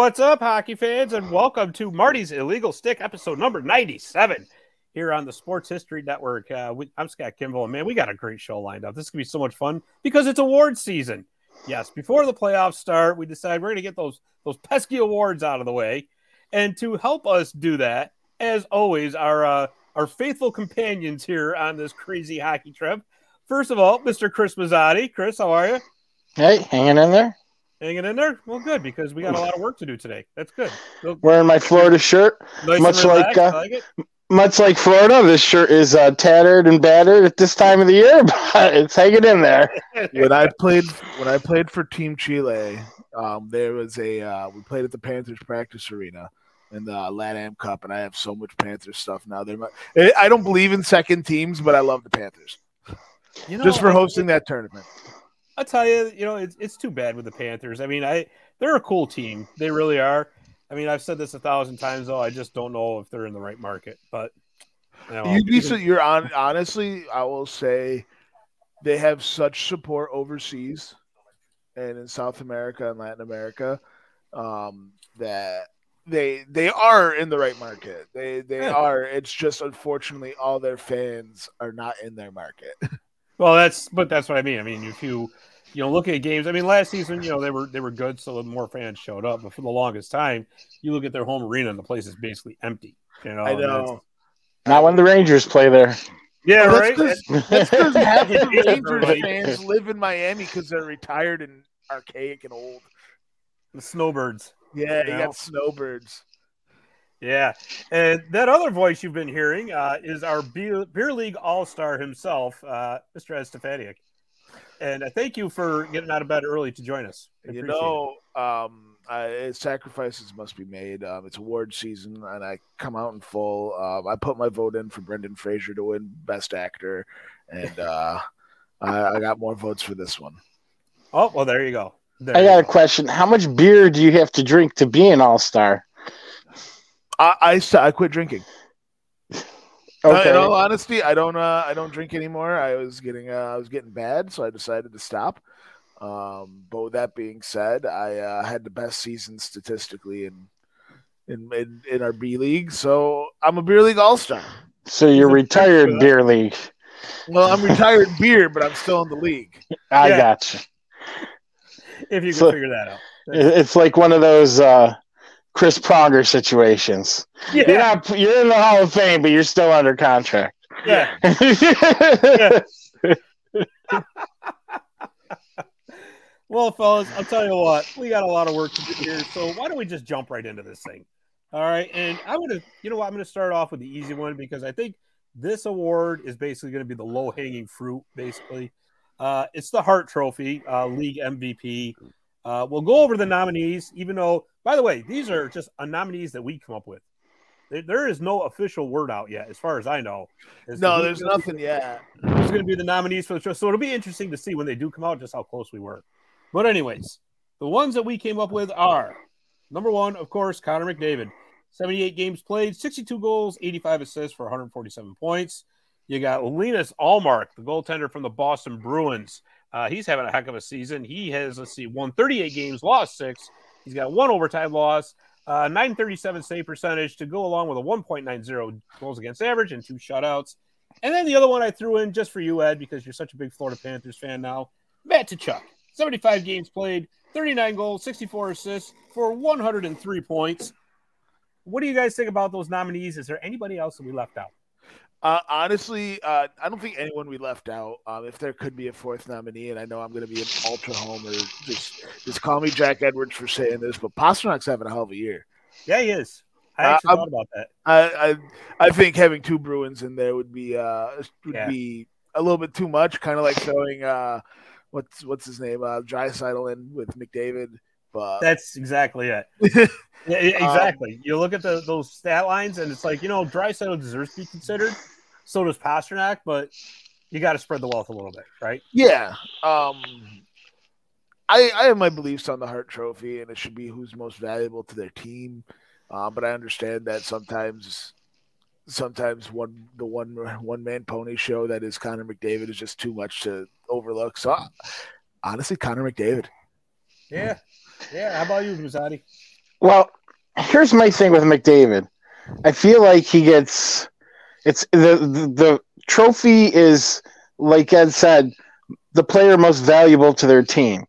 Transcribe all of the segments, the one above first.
What's up, hockey fans, and welcome to Marty's Illegal Stick, episode number 97 here on the Sports History Network. Uh, we, I'm Scott Kimball, and man, we got a great show lined up. This is going to be so much fun because it's award season. Yes, before the playoffs start, we decide we're going to get those, those pesky awards out of the way. And to help us do that, as always, our, uh, our faithful companions here on this crazy hockey trip. First of all, Mr. Chris Mazzotti. Chris, how are you? Hey, hanging in there. Hanging in there? Well, good because we got a lot of work to do today. That's good. Wearing my Florida shirt, nice much like, uh, like much like Florida. This shirt is uh, tattered and battered at this time of the year, but it's hanging in there. when I played, when I played for Team Chile, um, there was a uh, we played at the Panthers practice arena in the LATAM Cup, and I have so much Panthers stuff now. They're my, I don't believe in second teams, but I love the Panthers. You know, just for hosting that tournament. I'll tell you, you know, it's it's too bad with the Panthers. I mean, I they're a cool team. They really are. I mean, I've said this a thousand times though. I just don't know if they're in the right market. But you know, you'd be so you're on honestly, I will say they have such support overseas and in South America and Latin America um, that they they are in the right market. They they yeah. are. It's just unfortunately all their fans are not in their market. Well, that's but that's what I mean. I mean, if you you know, look at games. I mean, last season, you know, they were they were good, so more fans showed up. But for the longest time, you look at their home arena, and the place is basically empty. You know, I know. Not when the Rangers play there. Yeah, well, right. That's because half the Rangers fans live in Miami because they're retired and archaic and old. The snowbirds. Yeah, you, you got snowbirds. Yeah, and that other voice you've been hearing uh, is our beer, beer league all star himself, uh, Mr. Ed Stefaniak and I thank you for getting out of bed early to join us. I you know, um, I, sacrifices must be made. Um, it's award season, and I come out in full. Um, I put my vote in for Brendan Fraser to win Best Actor, and uh, I, I, got more votes for this one. Oh well, there you go. There I you got go. a question. How much beer do you have to drink to be an All Star? I, I I quit drinking. Okay. Uh, in all honesty, I don't. Uh, I don't drink anymore. I was getting. Uh, I was getting bad, so I decided to stop. Um, but with that being said, I uh, had the best season statistically in, in in in our B league, so I'm a beer league all star. So you're retired beer league. Well, I'm retired beer, but I'm still in the league. I yeah. got you. If you can so, figure that out, it's like one of those. Uh, Chris Pronger situations. Yeah. You're not you're in the Hall of Fame, but you're still under contract. Yeah. yeah. well, fellas, I'll tell you what, we got a lot of work to do here. So why don't we just jump right into this thing? All right. And I'm gonna, you know what, I'm gonna start off with the easy one because I think this award is basically gonna be the low hanging fruit, basically. Uh, it's the Hart Trophy, uh, league MVP. Uh, we'll go over the nominees, even though, by the way, these are just a nominees that we come up with. There, is no official word out yet, as far as I know. no, there's nothing be, yet. There's going to be the nominees for the show, so it'll be interesting to see when they do come out just how close we were. But anyways, the ones that we came up with are number one, of course, Connor McDavid, 78 games played, 62 goals, 85 assists for 147 points. You got Linus Ullmark, the goaltender from the Boston Bruins. Uh, he's having a heck of a season. He has, let's see, won 38 games, lost six. He's got one overtime loss, uh, 937 save percentage to go along with a 1.90 goals against average and two shutouts. And then the other one I threw in just for you, Ed, because you're such a big Florida Panthers fan now, Matt Tkachuk. 75 games played, 39 goals, 64 assists for 103 points. what do you guys think about those nominees? Is there anybody else that we left out? Uh, honestly, uh, I don't think anyone we left out. Um, if there could be a fourth nominee, and I know I'm going to be an ultra homer, just just call me Jack Edwards for saying this, but Pastrnak's having a hell of a year. Yeah, he is. I uh, actually uh, thought about that. I, I, I think having two Bruins in there would be uh would yeah. be a little bit too much. Kind of like throwing uh what's what's his name uh Draisaitl in with McDavid. But that's exactly it. yeah, exactly. Um, you look at the, those stat lines, and it's like you know Draisaitl deserves to be considered. So does Pastrnak, but you got to spread the wealth a little bit, right? Yeah. Um, I I have my beliefs on the Hart Trophy, and it should be who's most valuable to their team. Uh, but I understand that sometimes, sometimes one the one one man pony show that is Connor McDavid is just too much to overlook. So honestly, Connor McDavid. Yeah, yeah. How about you, Mazzotti? Well, here's my thing with McDavid. I feel like he gets it's the, the the trophy is like Ed said, the player most valuable to their team.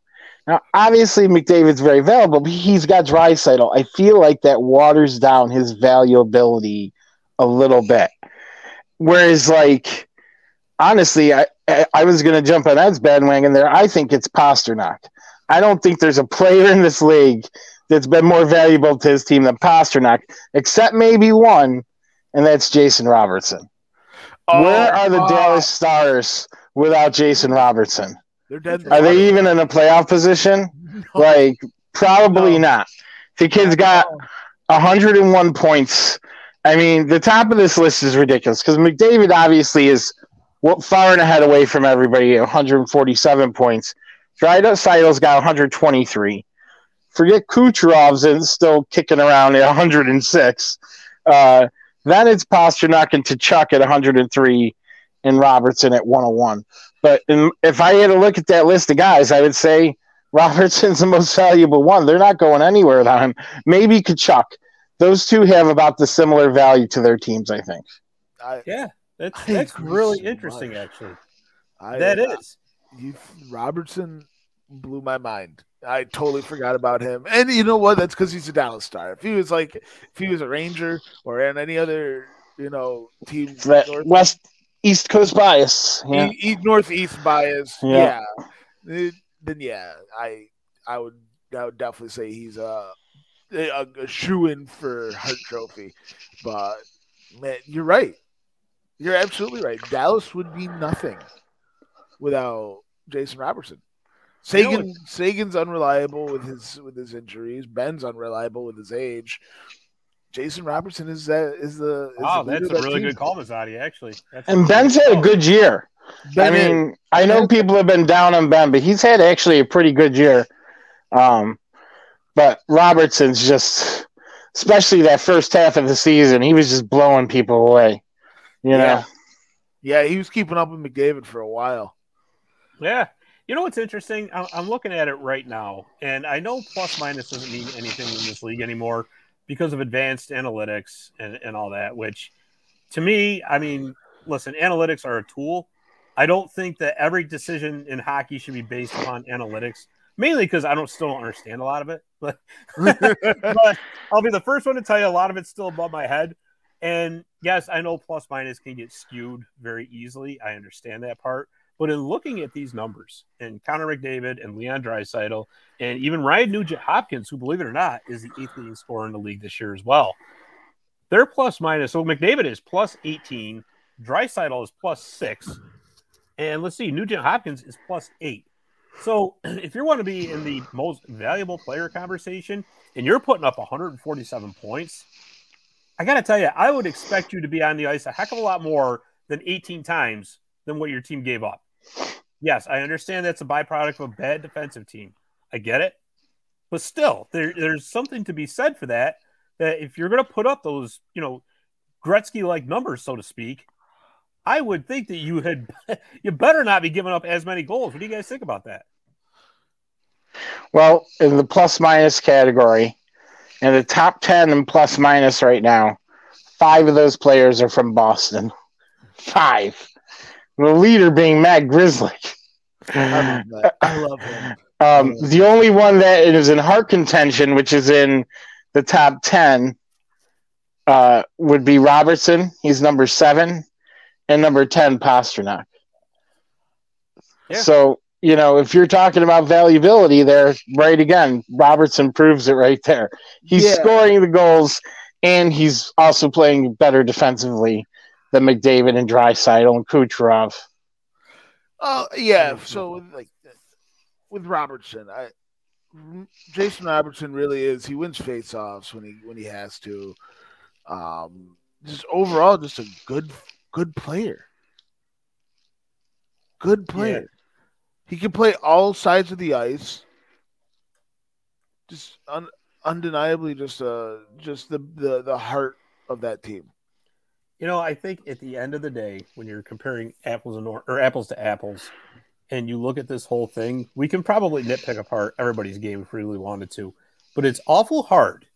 Now, obviously, McDavid's very valuable, but he's got Draisaitl. I feel like that waters down his valuability a little bit. Whereas, like, honestly, I, I was going to jump on Ed's bandwagon there. I think it's Pastrnak. I don't think there's a player in this league that's been more valuable to his team than Pastrnak, except maybe one, and that's Jason Robertson. Oh, Where are the Dallas Stars without Jason Robertson? They're dead. Are they even in a playoff position? No. Like, probably no. not. The kid's got 101 points. I mean, the top of this list is ridiculous because McDavid obviously is far and ahead away from everybody 147 points. Draisaitl's got 123. Forget Kucherov's and still kicking around at 106. Uh, then it's Pastrnak and Tkachuk at 103 and Robertson at 101. But in, if I had to look at that list of guys, I would say Robertson's the most valuable one. They're not going anywhere without him. Maybe Tkachuk. Those two have about the similar value to their teams, I think. I, yeah, that's that's really so interesting, much. actually. I, that uh, is. You, Robertson blew my mind. I totally forgot about him. And you know what? That's because he's a Dallas star. If he was like, if he was a Ranger or in any other, you know, team, West East Coast bias. Yeah. E- northeast bias. Yeah. yeah. Then yeah, I I would I would definitely say he's a a, a shoe in for Hart Trophy. But man, you're right. You're absolutely right. Dallas would be nothing without Jason Robertson. Seguin Seguin's unreliable with his with his injuries. Benn's unreliable with his age. Jason Robertson is that is the is wow. The that's a really good call, Mazzotti. Actually, that's and Benn's had a good year. Benn I mean, I know people have been down on Benn, but he's had actually a pretty good year. Um, but Robertson's just, especially that first half of the season, he was just blowing people away. You know. Yeah, yeah he was keeping up with McDavid for a while. Yeah. You know what's interesting? I'm looking at it right now, and I know plus minus doesn't mean anything in this league anymore because of advanced analytics and, and all that, which to me, I mean, listen, analytics are a tool. I don't think that every decision in hockey should be based upon analytics, mainly because I don't still don't understand a lot of it. But, but I'll be the first one to tell you a lot of it's still above my head. And yes, I know plus minus can get skewed very easily. I understand that part. But in looking at these numbers and Connor McDavid and Leon Draisaitl and even Ryan Nugent Hopkins, who believe it or not is the eighth leading scorer in the league this year as well, they're plus minus. So McDavid is plus 18, Draisaitl is plus six, and let's see, Nugent Hopkins is plus eight. So if you want to be in the most valuable player conversation and you're putting up 147 points, I got to tell you, I would expect you to be on the ice a heck of a lot more than 18 times than what your team gave up. Yes, I understand that's a byproduct of a bad defensive team. I get it. But still, there, there's something to be said for that. That if you're going to put up those, you know, Gretzky like numbers, so to speak, I would think that you had you better not be giving up as many goals. What do you guys think about that? Well, in the plus minus category, in the top 10 in plus minus right now, five of those players are from Boston. Five the leader being Matt Grzelcyk. I love him. Um, the only one that is in Hart contention, which is in the top 10, uh, would be Robertson. He's number seven, and number ten Pastrnak. Yeah. So you know, if you're talking about valuability, there, right again, Robertson proves it right there. He's yeah. scoring the goals, and he's also playing better defensively than McDavid and Draisaitl and Kucherov. Oh yeah, so like with Robertson, I Jason Robertson really is. He wins faceoffs when he when he has to. Um, just overall, just a good good player. Good player. Yeah. He can play all sides of the ice. Just un, undeniably, just uh, just the, the the heart of that team. You know, I think at the end of the day, when you're comparing apples and or, or apples to apples, and you look at this whole thing, we can probably nitpick apart everybody's game if we really wanted to, but it's awful hard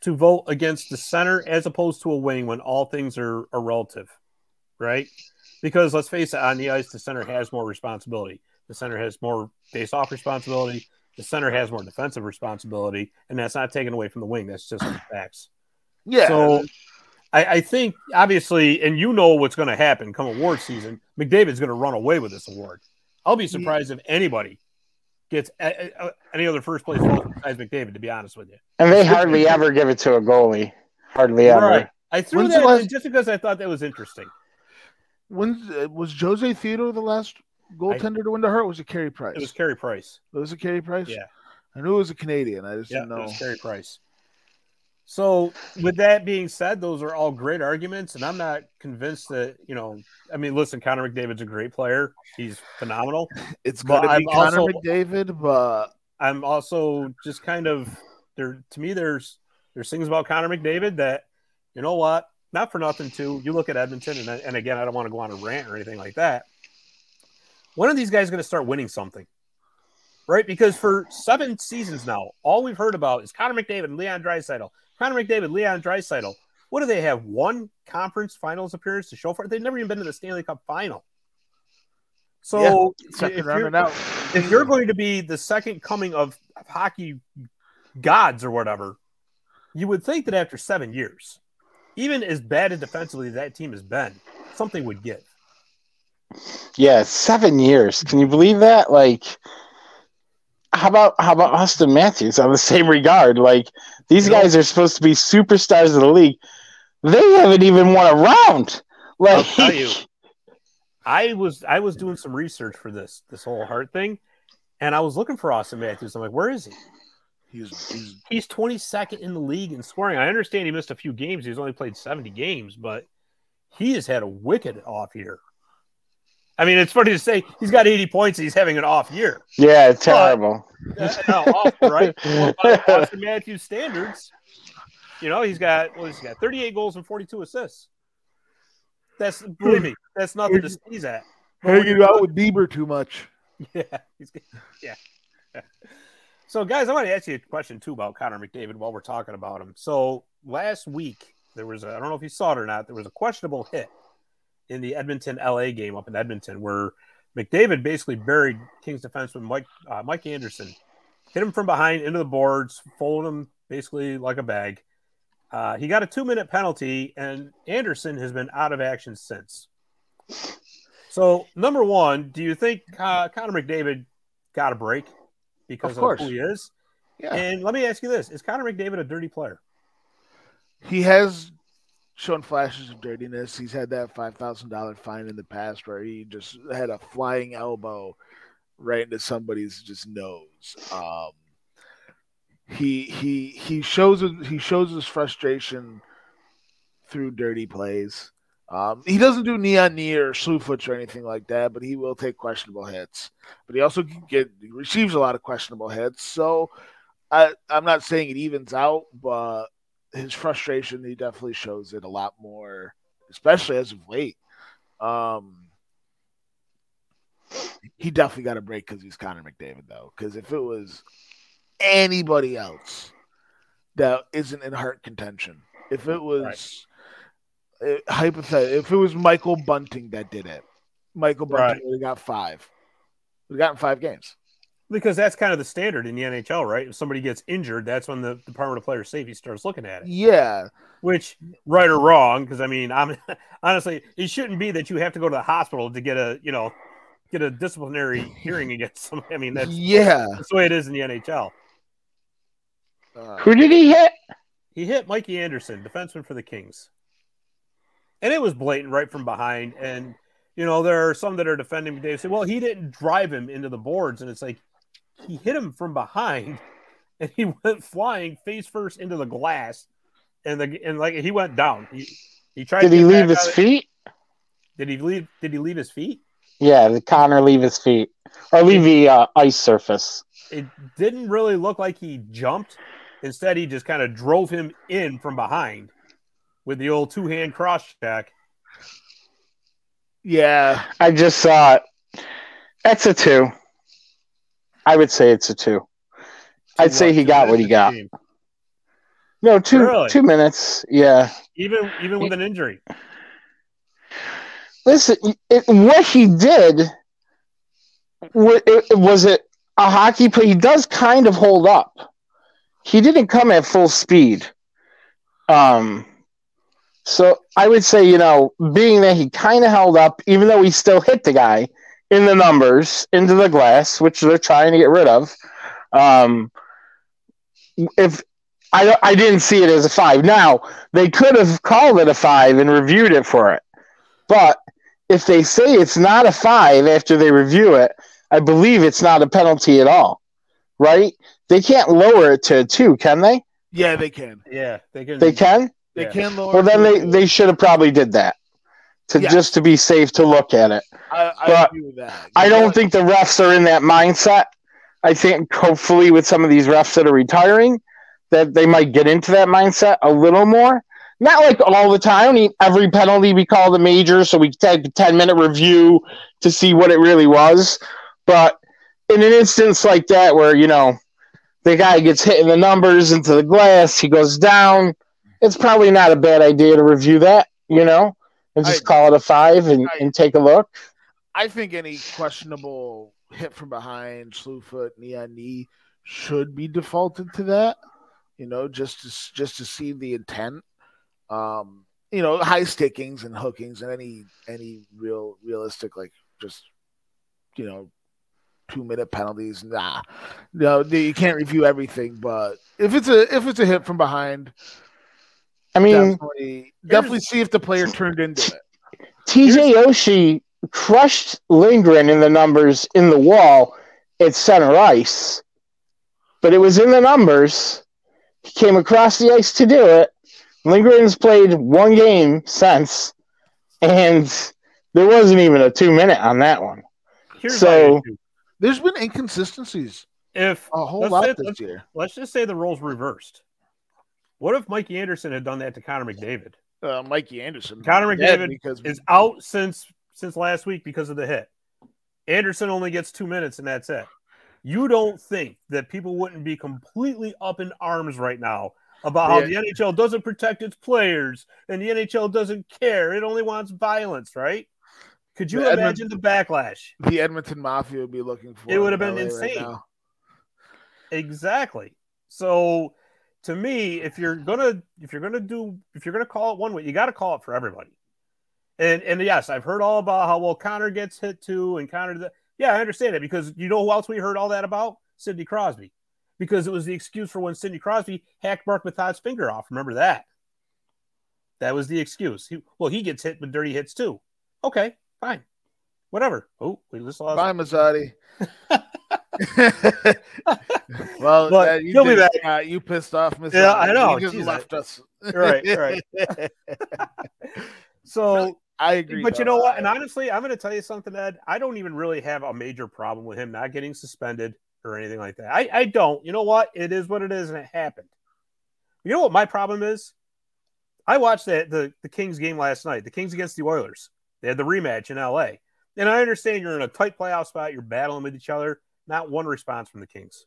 to vote against the center as opposed to a wing when all things are, are relative, right? Because let's face it, on the ice, the center has more responsibility. The center has more face off responsibility. The center has more defensive responsibility, and that's not taken away from the wing. That's just facts. Yeah. So I, I, think obviously, and you know what's going to happen come award season. McDavid's going to run away with this award. I'll be surprised yeah. if anybody gets a, a, any other first place vote besides McDavid. To be honest with you, and they hardly ever give it to a goalie. Hardly ever. Right. I threw When's that last... just because I thought that was interesting. When uh, was Jose Theodore the last goaltender I, to win the Hart? Was it Carey Price? It was Carey Price. It was a Carey Price. Yeah, I knew it was a Canadian. I just yeah, didn't know. It was Carey Price. So, with that being said, those are all great arguments, and I'm not convinced that you know. I mean, listen, Connor McDavid's a great player; he's phenomenal. It's going to be I'm Connor also, McDavid, but I'm also just kind of there. To me, there's there's things about Connor McDavid that you know what, not for nothing. Too, you look at Edmonton, and and again, I don't want to go on a rant or anything like that. When are these guys going to start winning something? Right, because for seven seasons now, all we've heard about is Connor McDavid and Leon Draisaitl Connor McDavid, Leon Draisaitl. What do they have? One conference finals appearance to show for it? They've never even been to the Stanley Cup final. So yeah, if, you're, if, you're, going to be the second coming of hockey gods or whatever, you would think that after seven years, even as bad as defensively that team has been, something would give. Yeah, seven years. Can you believe that? Like, how about how about Auston Matthews on the same regard? Like these guys are supposed to be superstars of the league. They haven't even won a round. Like I'll tell you, I was I was doing some research for this this whole Hart thing, and I was looking for Auston Matthews. I'm like, where is he? He's he's, he's 22nd in the league in scoring. I understand he missed a few games. He's only played 70 games, but he has had a wicked off year. I mean, it's funny to say he's got 80 points and he's having an off year. Yeah, it's terrible. But, uh, no, off, right? Well, Auston Matthews standards, you know, he's got well, he's got 38 goals and 42 assists. That's believe me, that's nothing to sneeze at. Hanging out with Bieber too much. Yeah, he's yeah. So, guys, I want to ask you a question too about Connor McDavid while we're talking about him. So, last week there was a, I don't know if you saw it or not. There was a questionable hit in the Edmonton LA game up in Edmonton where McDavid basically buried Kings defenseman Mike uh, Mike Anderson, hit him from behind into the boards, folded him basically like a bag. Uh, he got a two minute penalty, and Anderson has been out of action since. So, number one, do you think uh, Connor McDavid got a break because of, of who he is? Yeah. And let me ask you this: Is Connor McDavid a dirty player? He has shown flashes of dirtiness. He's had that five thousand dollar fine in the past where he just had a flying elbow right into somebody's just nose. Um, he he he shows he shows his frustration through dirty plays. Um, he doesn't do knee on knee or slew foots or anything like that, but he will take questionable hits. But he also get receives a lot of questionable hits. So I, I'm not saying it evens out, but his frustration, he definitely shows it a lot more, especially as of late. Um, he definitely got a break because he's Connor McDavid, though. Because if it was anybody else that isn't in Hart contention, if it was right. it, hypothetical, if it was Michael Bunting that did it, Michael Bunting right. would have got five. We've gotten five games. Because that's kind of the standard in the NHL, right? If somebody gets injured, that's when the Department of Player Safety starts looking at it. Yeah. Which, right or wrong, because I mean, I'm honestly, it shouldn't be that you have to go to the hospital to get a, you know, get a disciplinary hearing against somebody. I mean, that's yeah, that's the way it is in the NHL. Uh, Who did he hit? He hit Mikey Anderson, defenseman for the Kings, and it was blatant right from behind. And you know, there are some that are defending Dave say, "Well, he didn't drive him into the boards," and it's like he hit him from behind, and he went flying face first into the glass, and the and like he went down. He he tried. Did he leave his feet? Did he leave? Did he leave his feet? Yeah, the Connor leave his feet or leave the uh, ice surface. It didn't really look like he jumped. Instead, he just kind of drove him in from behind with the old two hand cross check. Yeah, I just saw it. That's a two. I would say it's a two. I'd say he got what he got. No, two really? two minutes. Yeah. Even even with an injury. Listen, it, what he did was it a hockey play? He does kind of hold up. He didn't come at full speed. Um, so I would say, you know, being that he kind of held up, even though he still hit the guy in the numbers into the glass, which they're trying to get rid of. Um, if I I didn't see it as a five. Now they could have called it a five and reviewed it for it, but if they say it's not a five after they review it, I believe it's not a penalty at all, right? They can't lower it to a two, can they? Yeah, they can. Yeah, they can. They can. They yeah. can lower. Well, then they, they should have probably did that to just to be safe to look at it. I, I but agree with that. I don't think the refs are in that mindset. I think hopefully with some of these refs that are retiring, that they might get into that mindset a little more not like all the time. Need every penalty we call the major, so we take a ten minute review to see what it really was. But in an instance like that, where you know the guy gets hit in the numbers into the glass, he goes down. It's probably not a bad idea to review that, you know, and just I, call it a five and, I, and take a look. I think any questionable hit from behind, slew foot, knee on knee should be defaulted to that. You know, just to just to see the intent um, you know, high stickings and hookings and any any real realistic like just you know two minute penalties. Nah, no, you can't review everything. But if it's a if it's a hit from behind, I mean, definitely, definitely see if the player turned into it. TJ Oshie crushed Lindgren in the numbers in the wall at center ice, but it was in the numbers. He came across the ice to do it, Lindgren's played one game since, and there wasn't even a two minute on that one. Here's so there's been inconsistencies. If a whole lot say, this let's, year. Let's just say the roles reversed. What if Mikey Anderson had done that to Connor McDavid? Uh, Mikey Anderson. Connor McDavid because... is out since since last week because of the hit. Anderson only gets two minutes and that's it. You don't think that people wouldn't be completely up in arms right now about how yeah. the NHL doesn't protect its players and the NHL doesn't care. It only wants violence, right? Could you the imagine the backlash? The Edmonton Mafia would be looking for. It would have been insane. Right exactly. So to me, if you're gonna if you're gonna do if you're gonna call it one way, you got to call it for everybody. And and yes, I've heard all about how well Connor gets hit too, and Connor. The, yeah, I understand it because you know who else we heard all that about? Sidney Crosby because it was the excuse for when Sidney Crosby hacked Marc Methot's finger off. Remember that? That was the excuse. He, well, he gets hit with dirty hits too. Okay, fine, whatever. Oh, we just lost. Bye, Mazzotti. well, but uh, you did, be back. Uh, you pissed off, Mazzotti. Yeah, I know. He just Jeez, left I... us. right, right. so I agree. But though. you know what? And honestly, I'm going to tell you something, Ed. I don't even really have a major problem with him not getting suspended or anything like that. I, I don't. You know what? It is what it is, and it happened. You know what my problem is? I watched the, the, the Kings game last night, the Kings against the Oilers. They had the rematch in LA. And I understand you're in a tight playoff spot, you're battling with each other. Not one response from the Kings.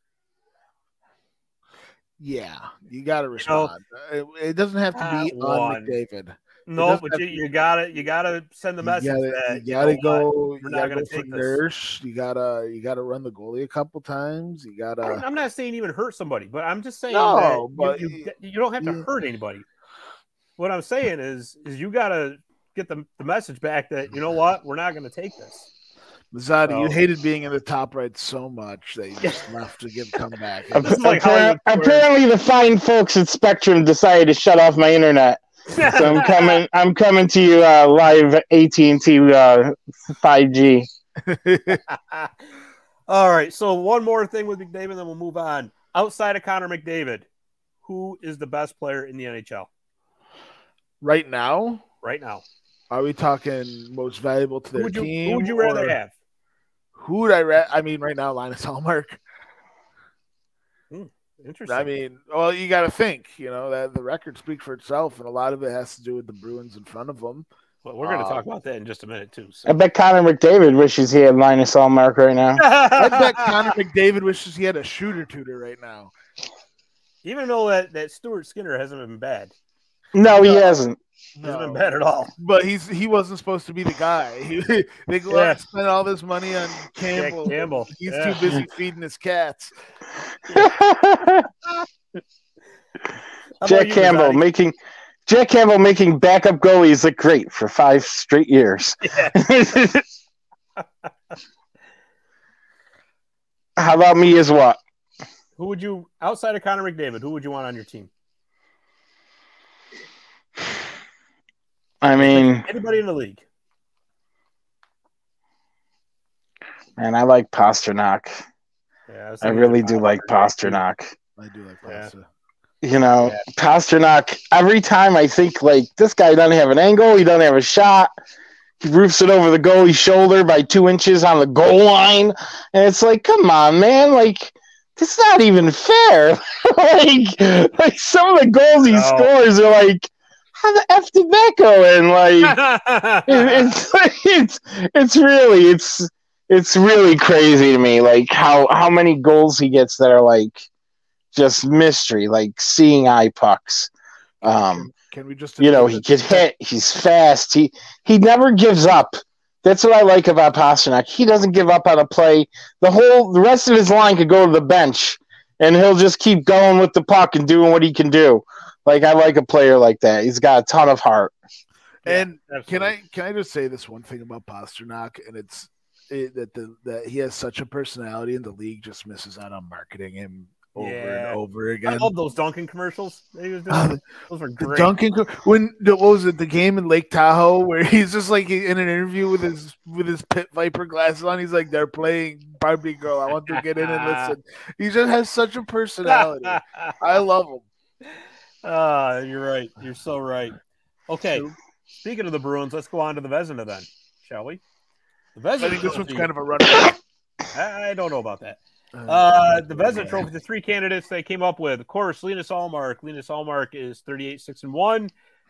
Yeah, you got to respond. You know, it, it, doesn't have to be on McDavid. No, but you, you, gotta you gotta send the message. You gotta, that, you gotta you know go. We're not gonna take nurse. You gotta you gotta run the goalie a couple times. You gotta. I'm not saying even hurt somebody, but I'm just saying no, but you, you, don't have to hurt anybody. What I'm saying is is you gotta get the, the message back that you know what we're not gonna take this. Mazzotti, so, you hated being in the top right so much that you just left to give come back. like apparently, the fine folks at Spectrum decided to shut off my internet so I'm coming. I'm coming to you uh, live AT and T uh, 5G. All right. So one more thing with McDavid, then we'll move on. Outside of Connor McDavid, who is the best player in the NHL right now? Right now. Are we talking most valuable to their who would you, team? Who would you rather have? Who would I? Ra- I mean, right now, Linus Ullmark. Interesting. I mean, well, you got to think, you know, that the record speaks for itself, and a lot of it has to do with the Bruins in front of them. Well, we're going to um, talk about that in just a minute too. So. I bet Connor McDavid wishes he had Linus Ullmark right now. I bet Connor McDavid wishes he had a shooter tutor right now. Even though that, that Stuart Skinner hasn't been bad. No, he hasn't. No. Hasn't been bad at all. But he's he wasn't supposed to be the guy. He, they go yeah. out and spend all this money on Campbell. Jack Campbell. He's yeah. too busy feeding his cats. Jack Campbell making Jack Campbell making backup goalies look great for five straight years. Yeah. How about me as what? Who would you outside of Connor McDavid? Who would you want on your team? I mean, anybody in the league. Man, I like Pastrnak. Yeah, I, I really do like Pastrnak. I do like Pasta. You know, yeah. Pastrnak. Every time I think like this guy doesn't have an angle, he doesn't have a shot. He roofs it over the goalie's shoulder by two inches on the goal line, and it's like, come on, man! Like, it's not even fair. like, like some of the goals he no. scores are like how the f did that go in? Like, it's it's it's really it's it's really crazy to me. Like how how many goals he gets that are like just mystery, like seeing eye pucks. Um, can we just you know he can hit. He's fast. He he never gives up. That's what I like about Pastrnak. He doesn't give up on a play. The whole the rest of his line could go to the bench, and he'll just keep going with the puck and doing what he can do. Like I like a player like that. He's got a ton of heart. And yeah, can I can I just say this one thing about Pastrnak, and it's it, that the that he has such a personality, and the league just misses out on marketing him over yeah. and over again. I love those Dunkin' commercials. Uh, those were great. Dunkin' when what was it? The game in Lake Tahoe where he's just like in an interview with his with his pit viper glasses on. He's like, "They're playing Barbie Girl. I want to get in and listen." He just has such a personality. I love him. Ah, uh, you're right. You're so right. Okay. Speaking of the Bruins, let's go on to the Vezina then, shall we? The Vezina I think this one's kind of a run. I don't know about that. Uh, uh the Vezina Trophy, the three candidates they came up with, of course, Linus Ullmark. Linus Ullmark is 38, 6, and 1.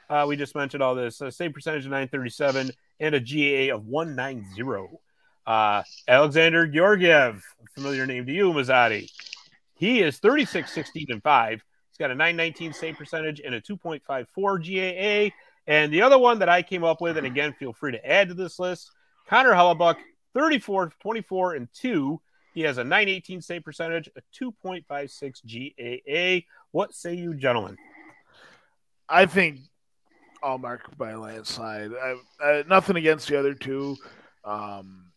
Uh, we just mentioned all this. Uh, save percentage of 937 and a GAA of 190. Uh, Alexander Georgiev, familiar name to you, Mazzotti. He is 36, 16, and 5 got a 919 save percentage and a 2.54 GAA. And the other one that I came up with, and again, feel free to add to this list, Connor Hellebuyck, 34, 24, and 2. He has a 918 save percentage, a 2.56 GAA. What say you, gentlemen? I think Ullmark by landslide. I, I, nothing against the other two, um,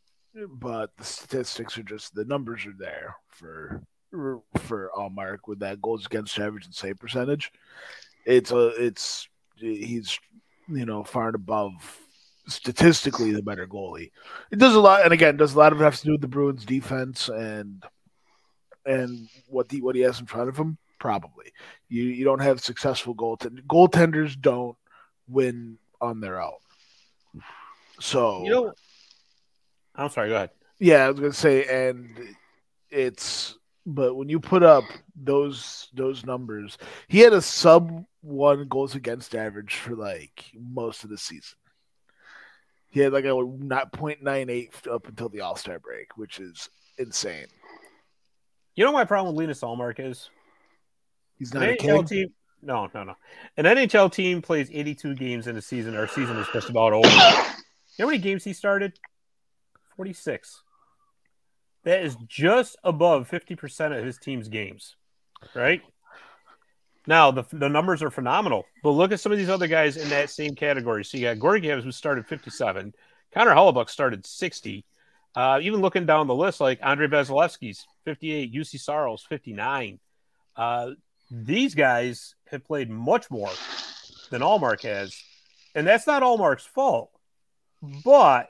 but the statistics are just the numbers are there for for uh, Ullmark with that goals against average and save percentage. It's a it's he's you know far and above statistically the better goalie. It does a lot, and again, does a lot of it have to do with the Bruins' defense and and what the what he has in front of him. Probably, you you don't have successful goaltenders. Goaltenders don't win on their own. So you know, I'm sorry. Go ahead. Yeah, I was gonna say, and it's but when you put up those those numbers, he had a sub one goals against average for like most of the season. He had like a not 0.98 up until the All Star break, which is insane. You know my problem with Linus Ullmark is he's not a king. Team, No, no, no. An NHL team plays 82 games in a season. Our season is just about over. you know how many games he started? 46. That is just above 50% of his team's games, right? Now, the, the numbers are phenomenal, but look at some of these other guys in that same category. So you got Georgiev, who started 57, Connor Hellebuyck started 60. Uh, even looking down the list, like Andrei Vasilevskiy's 58, Juuse Saros 59. Uh, these guys have played much more than Ullmark has. And that's not Ullmark's fault. But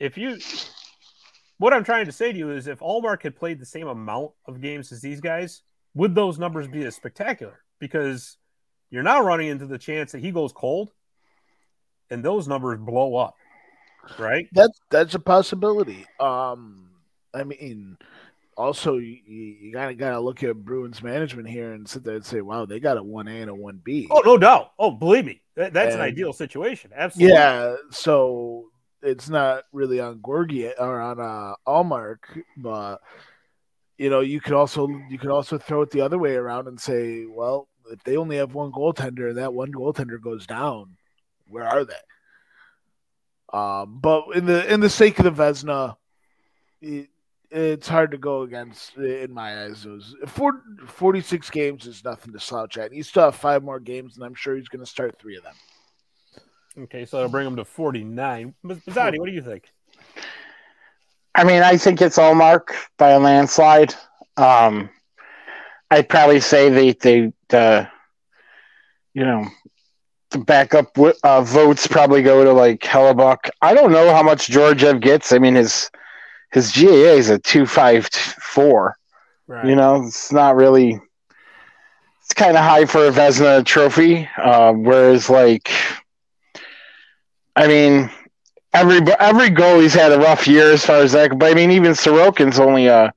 if you what I'm trying to say to you is if Ullmark had played the same amount of games as these guys, would those numbers be as spectacular? Because you're now running into the chance that he goes cold and those numbers blow up. Right? That's that's a possibility. Um I mean also you, you gotta gotta look at Bruins management here and sit there and say, wow, they got a one A and a one B. Oh no doubt. Oh, believe me, that, that's and, an ideal situation. Absolutely. Yeah. So it's not really on Gorgie or on uh, Ullmark, but you know, you could also you could also throw it the other way around and say, well, if they only have one goaltender and that one goaltender goes down, where are they? Um, but in the in the sake of the Vezina, it, it's hard to go against in my eyes. Those 46 games is nothing to slouch at. He still have five more games, and I'm sure he's going to start three of them. Okay, so that'll bring him to 49. Mazzotti, what do you think? I mean, I think it's Ullmark by a landslide. Um, I'd probably say the the, the you know the backup uh, votes probably go to like Hellebuyck. I don't know how much Georgiev gets. I mean, his his GAA is a two five four. Right. You know, it's not really. It's kind of high for a Vezina trophy, uh, whereas like I mean, every every goalie's had a rough year as far as that. But I mean, even Sorokin's only a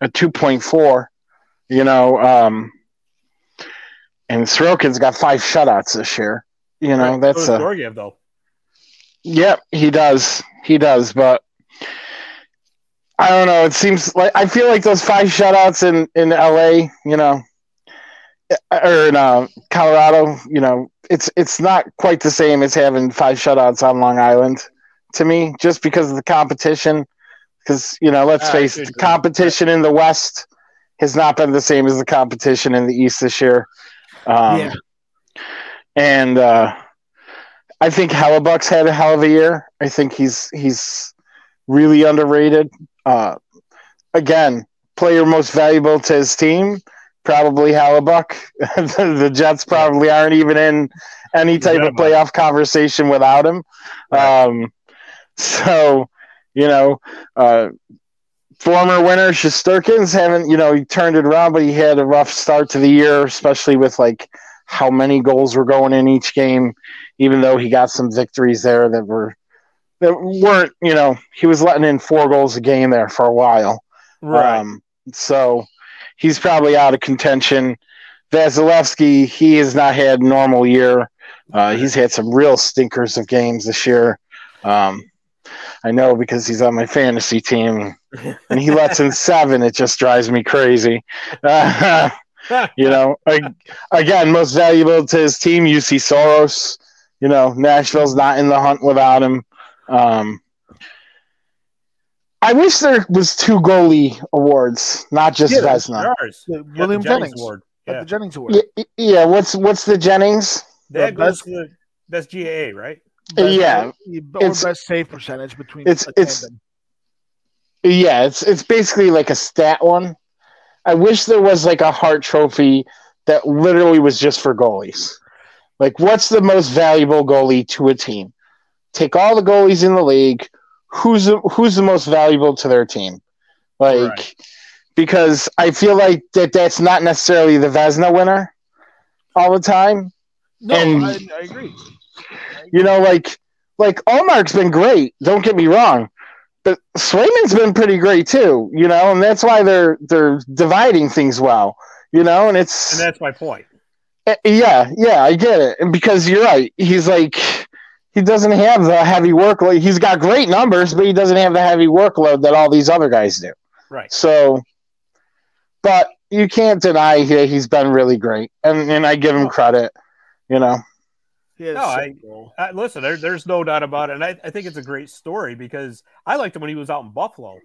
a two point four. You know, um, and Sorokin's got five shutouts this year. You know, right. that's so a Georgiev though. Yep, he does. He does, but I don't know. It seems like I feel like those five shutouts in in LA, you know, or in uh, Colorado, you know, it's it's not quite the same as having five shutouts on Long Island to me, just because of the competition. Because you know, let's face it, the competition in the West has not been the same as the competition in the East this year. Um, yeah. And uh, I think Hellebuyck's had a hell of a year. I think he's he's really underrated. Uh, again, player most valuable to his team probably Hellebuyck. the Jets probably aren't even in any type of playoff conversation without him. Um, so, you know, uh, former winner Shesterkins haven't, you know, he turned it around, but he had a rough start to the year, especially with like how many goals were going in each game. Even though he got some victories there that were that weren't, you know, he was letting in four goals a game there for a while. Right. Um, so he's probably out of contention. Vasilevskiy, he has not had normal year. Uh, he's had some real stinkers of games this year. Um, I know because he's on my fantasy team, and he lets in seven. It just drives me crazy. Uh, you know, again, most valuable to his team, Juuse Saros. You know, Nashville's not in the hunt without him. Um, I wish there was two goalie awards, not just yeah, Vezina. William Jennings. Jennings Award. Yeah. The Jennings Award. Yeah, yeah, what's what's the Jennings? That goes to the best GAA, right? Best, yeah, or it's, best save percentage between. It's it's. Yeah, it's it's basically like a stat one. I wish there was like a Hart Trophy that literally was just for goalies. Like, what's the most valuable goalie to a team? Take all the goalies in the league who's the, who's the most valuable to their team, like right. because I feel like that that's not necessarily the Vezina winner all the time. No, and, I, I, agree. You know, like like Ullmark's been great. Don't get me wrong, but Swayman's been pretty great too. You know, and that's why they're they're dividing things well. You know, and it's and that's my point. Eh, yeah, yeah, I get it. And because you're right, he's like he doesn't have the heavy workload. He's got great numbers, but he doesn't have the heavy workload that all these other guys do. Right. So, but you can't deny he, he's been really great, and and I give him oh. credit. You know. Yeah, no, I, I, listen. There, there's no doubt about it, and I, I, think it's a great story because I liked him when he was out in Buffalo,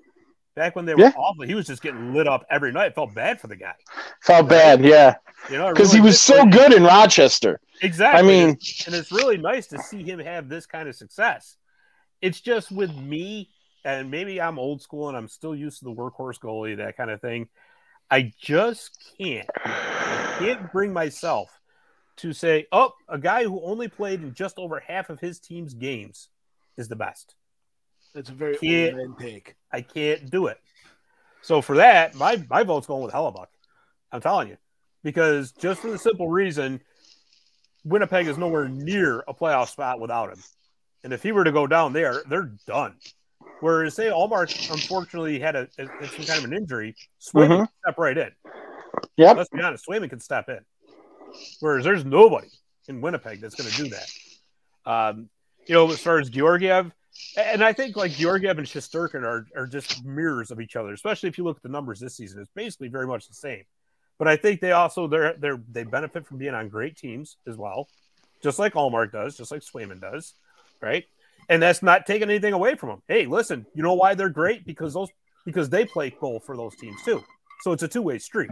back when they were yeah. awful. He was just getting lit up every night. Felt bad for the guy. Felt bad, yeah. You know, because really he was so good in Rochester. Exactly. I mean, and it's really nice to see him have this kind of success. It's just with me, and maybe I'm old school and I'm still used to the workhorse goalie, that kind of thing. I just can't. I can't bring myself to say, oh, a guy who only played in just over half of his team's games is the best. That's a very can't, take. I can't do it. So for that, my my vote's going with Hellebuyck. I'm telling you, because just for the simple reason, Winnipeg is nowhere near a playoff spot without him. And if he were to go down there, they're done. Whereas say Ullmark unfortunately had a, a some kind of an injury, Swayman mm-hmm. step right in. Yeah, let's be honest, Swayman can step in. Whereas there's nobody in Winnipeg that's going to do that. Um, you know, as far as Georgiev, and I think like Georgiev and Shesterkin are, are just mirrors of each other, especially if you look at the numbers this season. It's basically very much the same. But I think they also they're they're they benefit from being on great teams as well, just like Ullmark does, just like Swayman does, right? And that's not taking anything away from them. Hey, listen, you know why they're great? Because those because they play goal for those teams too. So it's a two way street.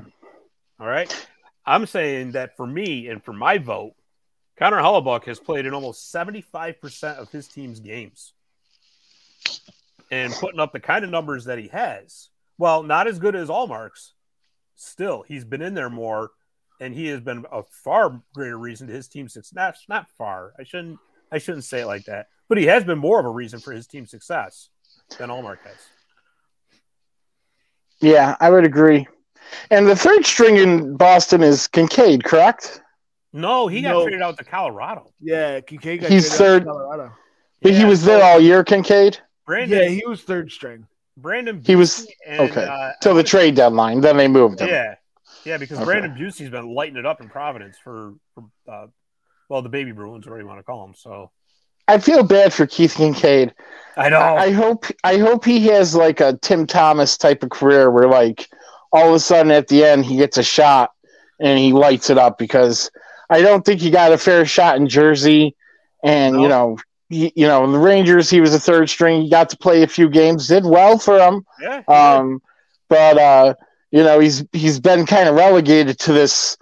All right. I'm saying that for me and for my vote, Connor Hellebuyck has played in almost 75% of his team's games and putting up the kind of numbers that he has. Well, not as good as Ullmark's. Still, he's been in there more, and he has been a far greater reason to his team's success. Not far. I shouldn't. I shouldn't say it like that. But he has been more of a reason for his team's success than Ullmark has. Yeah, I would agree. And the third string in Boston is Kinkaid, correct? No, he got no. traded out to Colorado. Yeah, Kinkaid He's third. Colorado. But yeah, he was there all year, Kinkaid. Brandon, yeah, he was third string. Brandon Bussi he was and, okay uh, till the trade deadline. Then they moved him. Yeah, yeah, because okay. Brandon Bussi's been lighting it up in Providence for, for uh, well, the baby Bruins, whatever you want to call them. So I feel bad for Keith Kinkaid. I know. I hope I hope he has like a Tim Thomas type of career where like all of a sudden at the end he gets a shot and he lights it up because I don't think he got a fair shot in Jersey. And no. you know, you know, the Rangers, he was a third string. He got to play a few games, did well for him. Yeah. Um, but uh, you know, he's he's been kind of relegated to this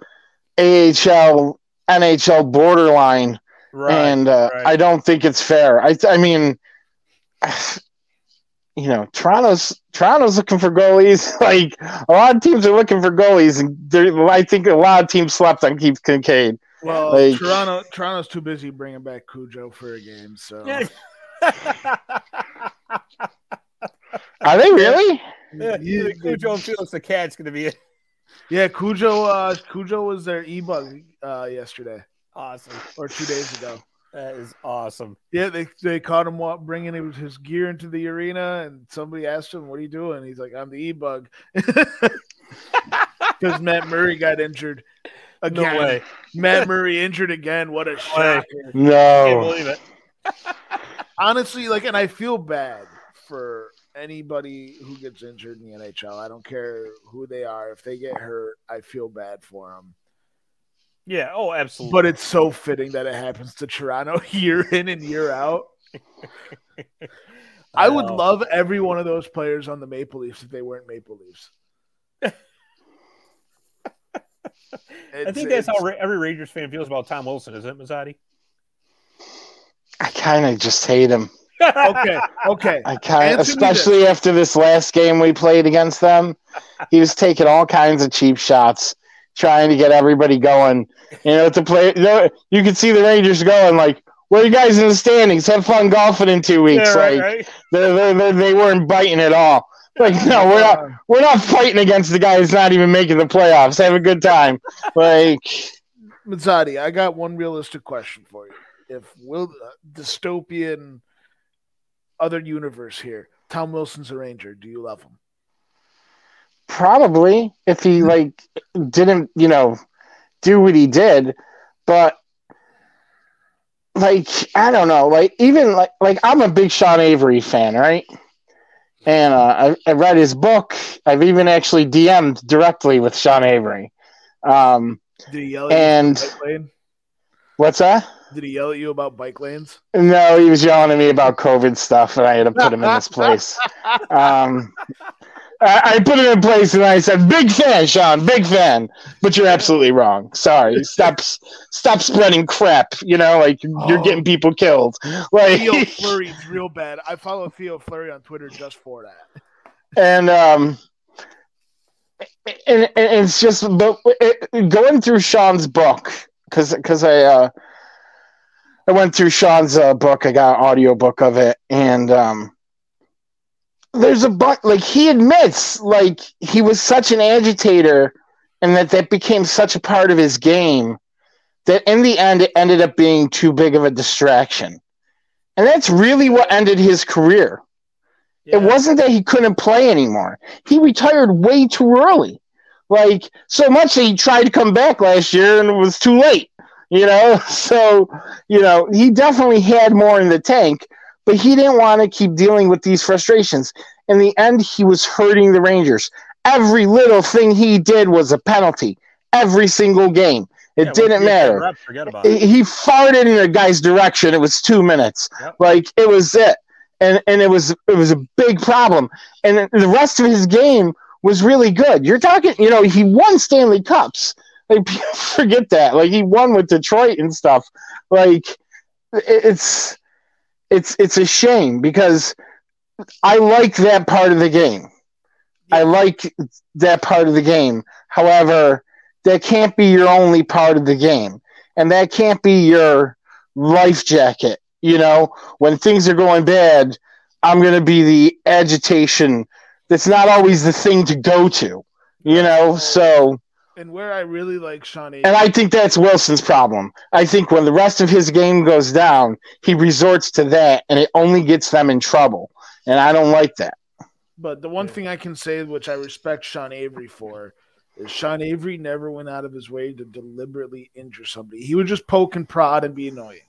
AHL NHL borderline, right, and uh, right. I don't think it's fair. I I mean, you know, Toronto's Toronto's looking for goalies. Like a lot of teams are looking for goalies, and I think a lot of teams slept on Keith Kinkaid. Well, like, Toronto Toronto's too busy bringing back Cujo for a game. So are they really? Yeah, yeah Cujo feels the Cat's going to be it. Yeah, Cujo. Uh, Cujo was their e bug uh, yesterday. Awesome. Or two days ago. That is awesome. Yeah, they they caught him bringing his gear into the arena, and somebody asked him, "What are you doing?" He's like, "I'm the e bug," because Matt Murray got injured again. No way. Matt Murray injured again. What a shock! No, can't believe it. Honestly, like, and I feel bad for anybody who gets injured in the NHL. I don't care who they are. If they get hurt, I feel bad for them. Yeah. Oh, absolutely. But it's so fitting that it happens to Toronto year in and year out. I, I would love every one of those players on the Maple Leafs if they weren't Maple Leafs. I think that's how every Rangers fan feels about Tom Wilson, isn't it, Mazzotti? I kind of just hate him. okay, okay. I kind, especially this. after this last game we played against them, he was taking all kinds of cheap shots trying to get everybody going. You know, to play. You, know, you can see the Rangers going like, "Where you guys in the standings? Have fun golfing in two weeks." Yeah, right, like right. They, they, they weren't biting at all. Like, no, we're not. We're not fighting against the guy who's not even making the playoffs. Have a good time. Like, Mazzotti, I got one realistic question for you. If will uh, dystopian other universe here, Tom Wilson's a Ranger. Do you love him? Probably if he like didn't, you know, do what he did, but like I don't know, like even like like I'm a big Sean Avery fan, right? And uh, I, I, read his book. I've even actually DM'd directly with Sean Avery. Um, Did he yell and what's that? Did he yell at you about bike lanes? No, he was yelling at me about COVID stuff, and I had to put him in this place. Um, I, I put it in place, and I said, "Big fan, Sean, big fan." But you're absolutely wrong. Sorry. Stop, stop spreading crap. You know, like you're getting oh. people killed. Like Theo Fleury's real bad. I follow Theo Fleury on Twitter just for that. And um, and, and it's just but it, going through Sean's book because because I uh I went through Sean's uh, book. I got an audio book of it, and um, there's a but like he admits like he was such an agitator, and that that became such a part of his game that in the end it ended up being too big of a distraction, and that's really what ended his career. Yeah. It wasn't that he couldn't play anymore. He retired way too early. Like so much that he tried to come back last year and it was too late you know so you know he definitely had more in the tank but he didn't want to keep dealing with these frustrations. In the end he was hurting the rangers. Every little thing he did was a penalty. Every single game. It yeah, didn't matter. rep, it. he farted in a guy's direction. It was two minutes. Yep. like it was it. And and it was it was a big problem. And the rest of his game was really good. You're talking you know he won stanley cups. Like forget that. Like he won with Detroit and stuff. Like it's it's it's a shame because I like that part of the game. I like that part of the game. However, that can't be your only part of the game. And that can't be your life jacket. You know, when things are going bad, I'm going to be the agitation that's not always the thing to go to. You know, so and where I really like Sean And I think that's Wilson's problem. I think when the rest of his game goes down, he resorts to that and it only gets them in trouble. And I don't like that. But the one thing I can say, which I respect Sean Avery for, is Sean Avery never went out of his way to deliberately injure somebody. He would just poke and prod and be annoying.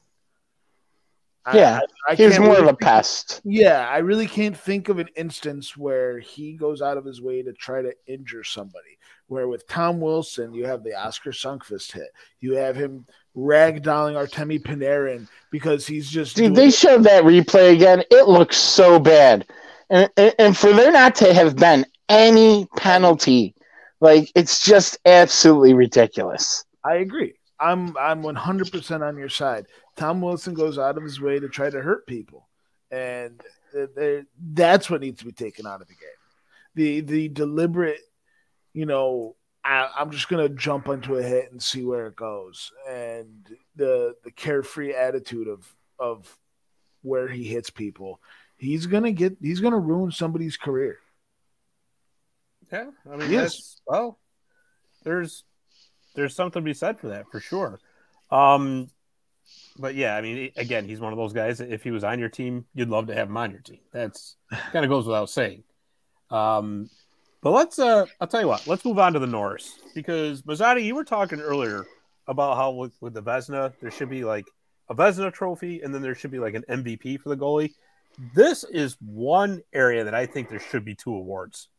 Yeah, I, I he was more really of a pest. Yeah, I really can't think of an instance where he goes out of his way to try to injure somebody. Where with Tom Wilson, you have the Oscar Sundqvist hit. You have him ragdolling Artemi Panarin because he's just. Dude, they it. showed that replay again. It looks so bad, and, and and for there not to have been any penalty, like it's just absolutely ridiculous. I agree. I'm I'm 100% on your side. Tom Wilson goes out of his way to try to hurt people, and uh, that's what needs to be taken out of the game. The the deliberate you know, I, am just gonna jump into a hit and see where it goes, and the the carefree attitude of of where he hits people, he's gonna get he's gonna ruin somebody's career. Yeah, I mean, yes. well, there's there's something to be said for that for sure. Um, but yeah, I mean, again, he's one of those guys. If he was on your team, you'd love to have him on your team. That's kind of goes without saying. Um, but let's uh I'll tell you what, let's move on to the Norris because Mazzotti, you were talking earlier about how with, with the Vezina there should be like a Vezina trophy and then there should be like an MVP for the goalie. This is one area that I think there should be two awards.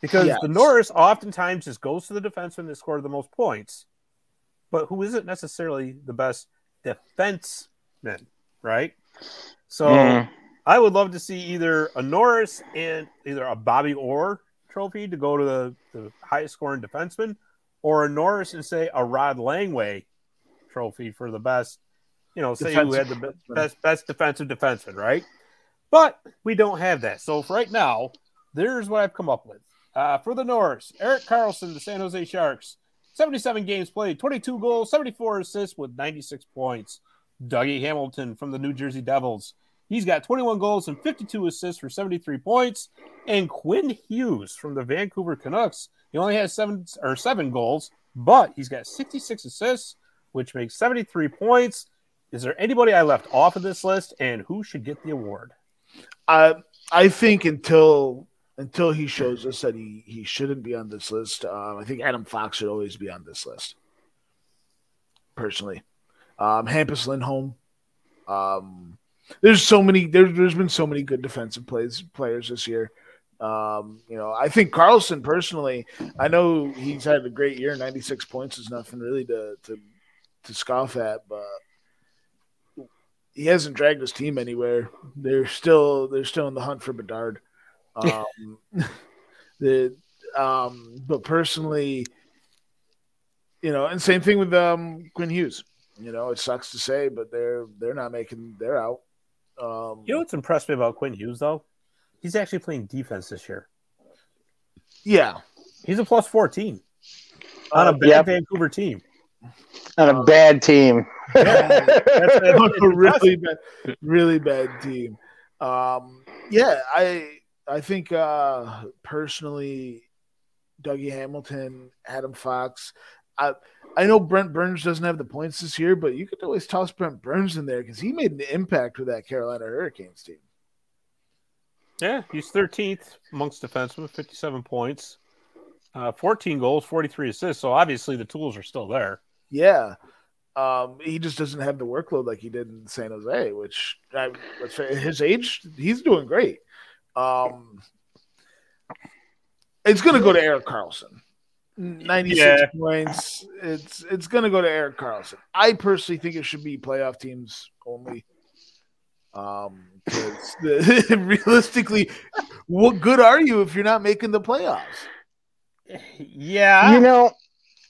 Because yes. the Norris oftentimes just goes to the defenseman that scored the most points, but who isn't necessarily the best defenseman, right? So mm. I would love to see either a Norris and either a Bobby Orr trophy to go to the, the highest scoring defenseman, or a Norris and say a Rod Langway trophy for the best, you know, say who had the best best defensive defenseman, right? But we don't have that. So for right now, there's what I've come up with. Uh, for the Norris, Erik Karlsson, the San Jose Sharks, 77 games played, 22 goals, 74 assists with 96 points. Dougie Hamilton from the New Jersey Devils, He's got 21 goals and 52 assists for 73 points. And Quinn Hughes from the Vancouver Canucks, he only has seven or seven goals, but he's got 66 assists, which makes 73 points. Is there anybody I left off of this list, and who should get the award? I I think until until he shows us that he he shouldn't be on this list, um, I think Adam Fox should always be on this list. Personally, um, Hampus Lindholm, um, there's so many. There, there's been so many good defensive plays players this year. Um, you know, I think Karlsson personally. I know he's had a great year. 96 points is nothing really to to to scoff at, but he hasn't dragged his team anywhere. They're still they're still in the hunt for Bedard. Um, the um, but personally, you know, and same thing with um, Quinn Hughes. You know, it sucks to say, but they're they're not making they're out. Um, you know what's impressed me about Quinn Hughes though? He's actually playing defense this year. Yeah, he's a plus fourteen on a bad yep. Vancouver team. On a bad team. yeah, that's, that's, a really bad, really bad team. Um, yeah, I I think uh, personally, Dougie Hamilton, Adam Fox. I I know Brent Burns doesn't have the points this year, but you could always toss Brent Burns in there because he made an impact with that Carolina Hurricanes team. Yeah, he's 13th amongst defensemen, 57 points, uh, 14 goals, 43 assists. So obviously the tools are still there. Yeah. Um, he just doesn't have the workload like he did in San Jose, which I, his age, he's doing great. Um, it's going to go to Erik Karlsson. 96 yeah. points. It's it's going to go to Erik Karlsson. I personally think it should be playoff teams only. Um, because realistically, what good are you if you're not making the playoffs? Yeah, you know,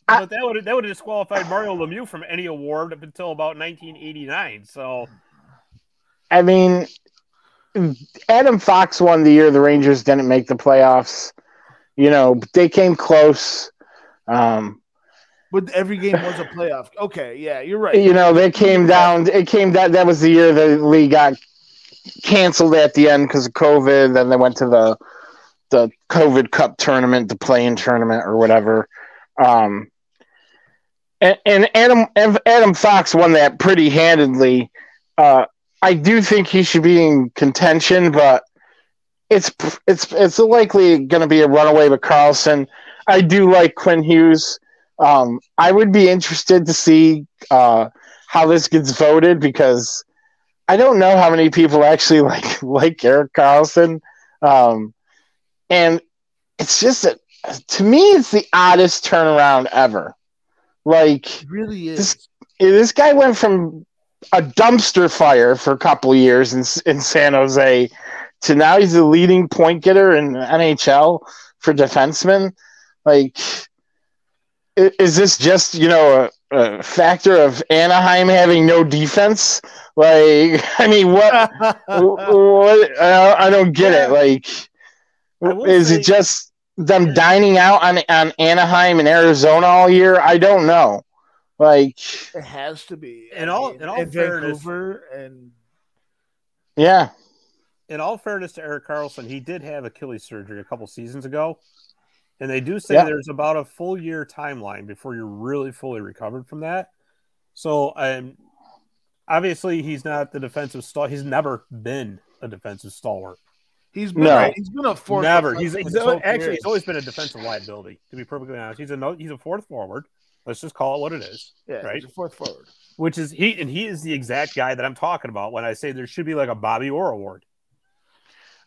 but I, that would that would have disqualified Mario Lemieux from any award up until about 1989. So, I mean, Adam Fox won the year the Rangers didn't make the playoffs. You know, they came close. Um, but every game was a playoff. Okay, yeah, you're right. You know, they came down. It came that that was the year the league got canceled at the end because of COVID. Then they went to the the COVID Cup tournament, the playing tournament or whatever. Um, and, and Adam Adam Fox won that pretty handedly. Uh, I do think he should be in contention, but it's it's it's likely going to be a runaway with Karlsson. I do like Quinn Hughes. Um, I would be interested to see uh, how this gets voted because I don't know how many people actually like like Erik Karlsson, um, and it's just that to me it's the oddest turnaround ever. Like it really is. This, this guy went from a dumpster fire for a couple years in in San Jose to now he's the leading point getter in NHL for defensemen. Like, is this just you know a, a factor of Anaheim having no defense? Like, I mean, what? what I don't get it. Like, is say- it just them dining out on on Anaheim and Arizona all year? I don't know. Like, it has to be. In all, in all fairness, Vancouver and yeah. In all fairness to Erik Karlsson, he did have Achilles surgery a couple seasons ago. And they do say yeah. there's about a full year timeline before you're really fully recovered from that. So, um, obviously, he's not the defensive stalwart. He's never been a defensive stalwart. He's been no. he's been a fourth. Never. He's, he's actually he's always been a defensive liability. To be perfectly honest, he's a no, he's a fourth forward. Let's just call it what it is. Yeah, right. fourth forward. Which is he and he is the exact guy that I'm talking about when I say there should be like a Bobby Orr award.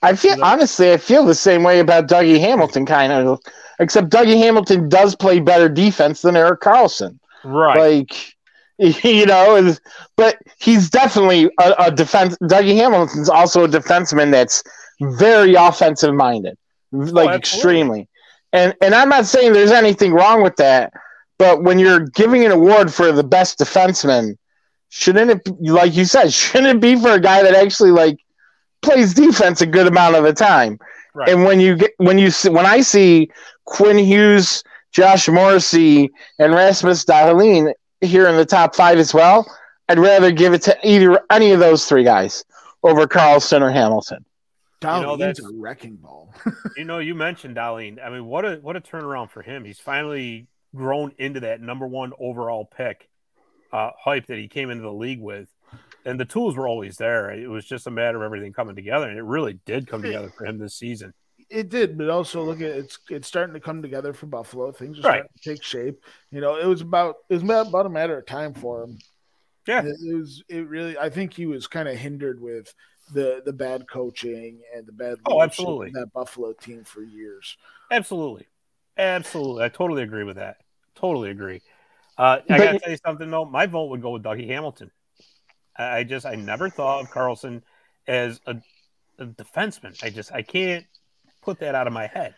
I feel honestly, I feel the same way about Dougie Hamilton, kind of, except Dougie Hamilton does play better defense than Erik Karlsson, Right. Like, you know, but he's definitely a, a defense. Dougie Hamilton's also a defenseman that's very offensive minded, like oh, extremely. And and I'm not saying there's anything wrong with that, but when you're giving an award for the best defenseman, shouldn't it, like you said, shouldn't it be for a guy that actually like plays defense a good amount of the time. Right. And when you get when you see, when I see Quinn Hughes, Josh Morrissey, and Rasmus Dahlin here in the top five as well, I'd rather give it to either any of those three guys over Karlsson or Hamilton. Dahlin's you know, that's a wrecking ball. you know, you mentioned Dahlin. I mean, what a what a turnaround for him. He's finally grown into that number one overall pick uh, hype that he came into the league with and the tools were always there. It was just a matter of everything coming together, and it really did come together for him this season. It did, but also look at it's it's starting to come together for Buffalo. Things are starting right. to take shape. You know, it was about it was about a matter of time for him. Yeah, it, it was. It really. I think he was kind of hindered with the the bad coaching and the bad. Oh, absolutely. That Buffalo team for years. Absolutely, absolutely. I totally agree with that. Totally agree. Uh, I got to tell you something though. My vote would go with Dougie Hamilton. I just I never thought of Karlsson as a, a defenseman. I just I can't put that out of my head.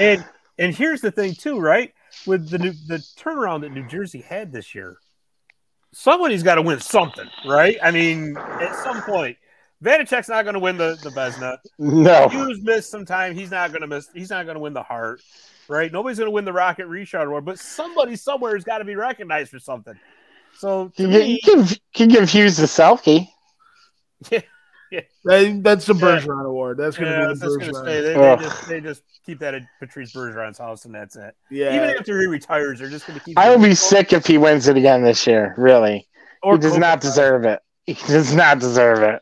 And and here's the thing too, right? With the new, the turnaround that New Jersey had this year, somebody's got to win something, right? I mean, at some point, Vanecek's not going to win the the Vezina. No, Hughes missed some time. He's not going to miss. He's not going to win the Hart, right? Nobody's going to win the Rocket Richard Award, but somebody somewhere has got to be recognized for something. So you, me, you can, can give Hughes the Selke. Yeah, yeah. That, that's the Bergeron Award. That's going to yeah, be the Bergeron. Say, they, they, just, they just keep that at Patrice Bergeron's house, and that's it. Yeah. Even after he retires, they're just going to keep. I would be sick if he wins it again this year. Really, Or he does Kopitar. not deserve it. He does not deserve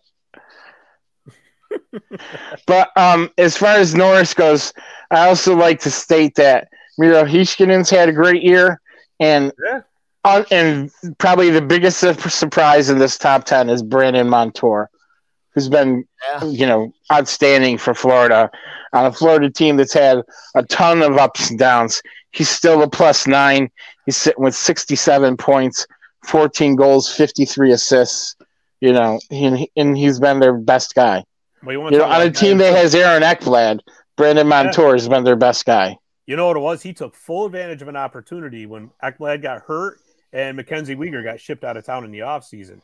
it. but um, as far as Norris goes, I also like to state that Miro Heiskanen's had a great year, and Yeah. Uh, and probably the biggest surprise in this top ten is Brandon Montour, who's been Yeah. you know outstanding for Florida on a Florida team that's had a ton of ups and downs. He's still a plus nine. He's sitting with sixty-seven points, fourteen goals, fifty-three assists. You know, he, and he's been their best guy. Well, you, want You know, on a team that has Aaron Ekblad, Brandon Montour has been their best guy. You know what it was? He took full advantage of an opportunity when Ekblad got hurt and Mackenzie Weegar got shipped out of town in the offseason.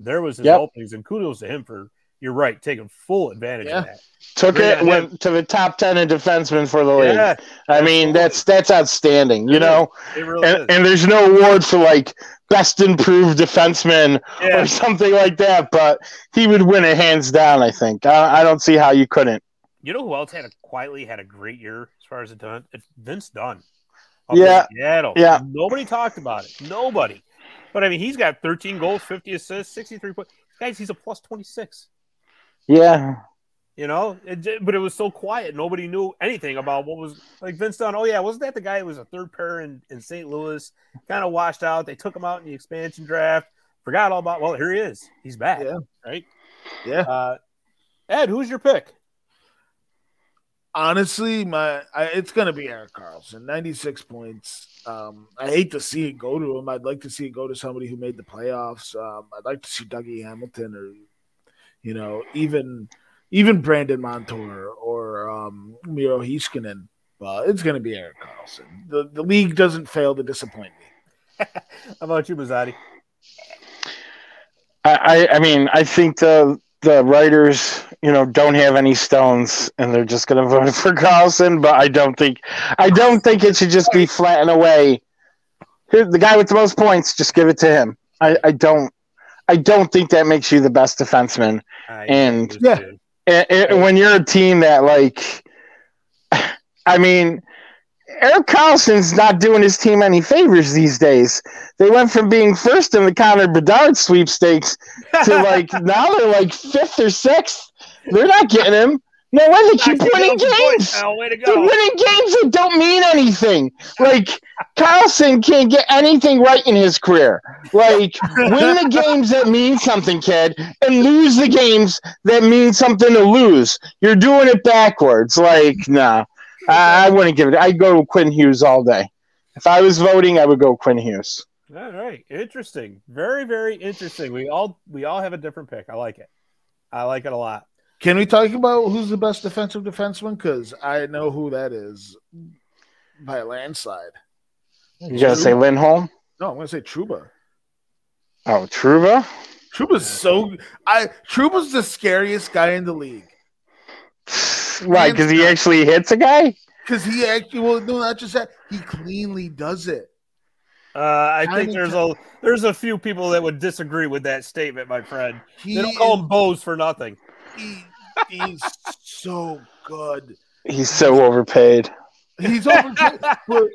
There was his Yep. openings, and kudos to him for you're right, taking full advantage Yeah. of that. Took Yeah, it went to the top ten in defensemen for the league. Yeah, I mean, that's that's outstanding. You It know, really and, and there's no award for like best improved defenseman yeah. or something like that, but he would win it hands down. I think. I, I don't see how you couldn't. You know who else had a quietly had a great year as far as it done? It's Vince Dunn. Up Yeah. in Seattle. Yeah. Nobody talked about it. Nobody. But I mean, he's got 13 goals, 50 assists, 63 points. Guys, he's a plus 26. Yeah, You know, it, but it was so quiet. Nobody knew anything about what was like Vince Dunn. Oh yeah, wasn't that the guy who was a third pair in, in St. Louis? Kind of washed out. They took him out in the expansion draft. Forgot all about. Well, here he is. He's back. Yeah. Right. Yeah. Uh, Ed, who's your pick? Honestly, my I, it's going to be Erik Karlsson, 96 points. Um, I hate to see it go to him. I'd like to see it go to somebody who made the playoffs. Um, I'd like to see Dougie Hamilton or, you know, even even Brandon Montour or um, Miro Heiskanen. But it's going to be Erik Karlsson. The the league doesn't fail to disappoint me. How about you, Mazzotti? I, I, I mean, I think the the writers, you know, don't have any stones, and they're just going to vote for Karlsson. But I don't think, I don't think it should just be flat and away. The guy with the most points, just give it to him. I, I don't, I don't think that makes you the best defenseman. I And- Yeah. And, and when you're a team that, like, I mean, Erik Karlsson's not doing his team any favors these days. They went from being first in the Connor Bedard sweepstakes to like now they're like fifth or sixth. They're not getting him. No way they keep Knocked you winning down some points games. now. Way to They're winning games that don't mean anything. Like Karlsson can't get anything right in his career. Like win the games that mean something, kid, and lose the games that mean something to lose. You're doing it backwards. Like nah, I, I wouldn't give it. I'd go with Quinn Hughes all day. If I was voting, I would go Quinn Hughes. All right, interesting. Very, very interesting. We all we all have a different pick. I like it. I like it a lot. Can we talk about who's the best defensive defenseman? Because I know who that is by a landslide. You gotta say Lindholm. No, I'm going to say Trouba. Oh, Trouba. Trouba's so I Trouba's the scariest guy in the league Right, because he actually hits a guy. because he actually well no not just that he cleanly does it. Uh, I think there's a there's a few people that would disagree with that statement, my friend. He They don't call him Bose for nothing. he, he's so good. He's so overpaid. He's over. but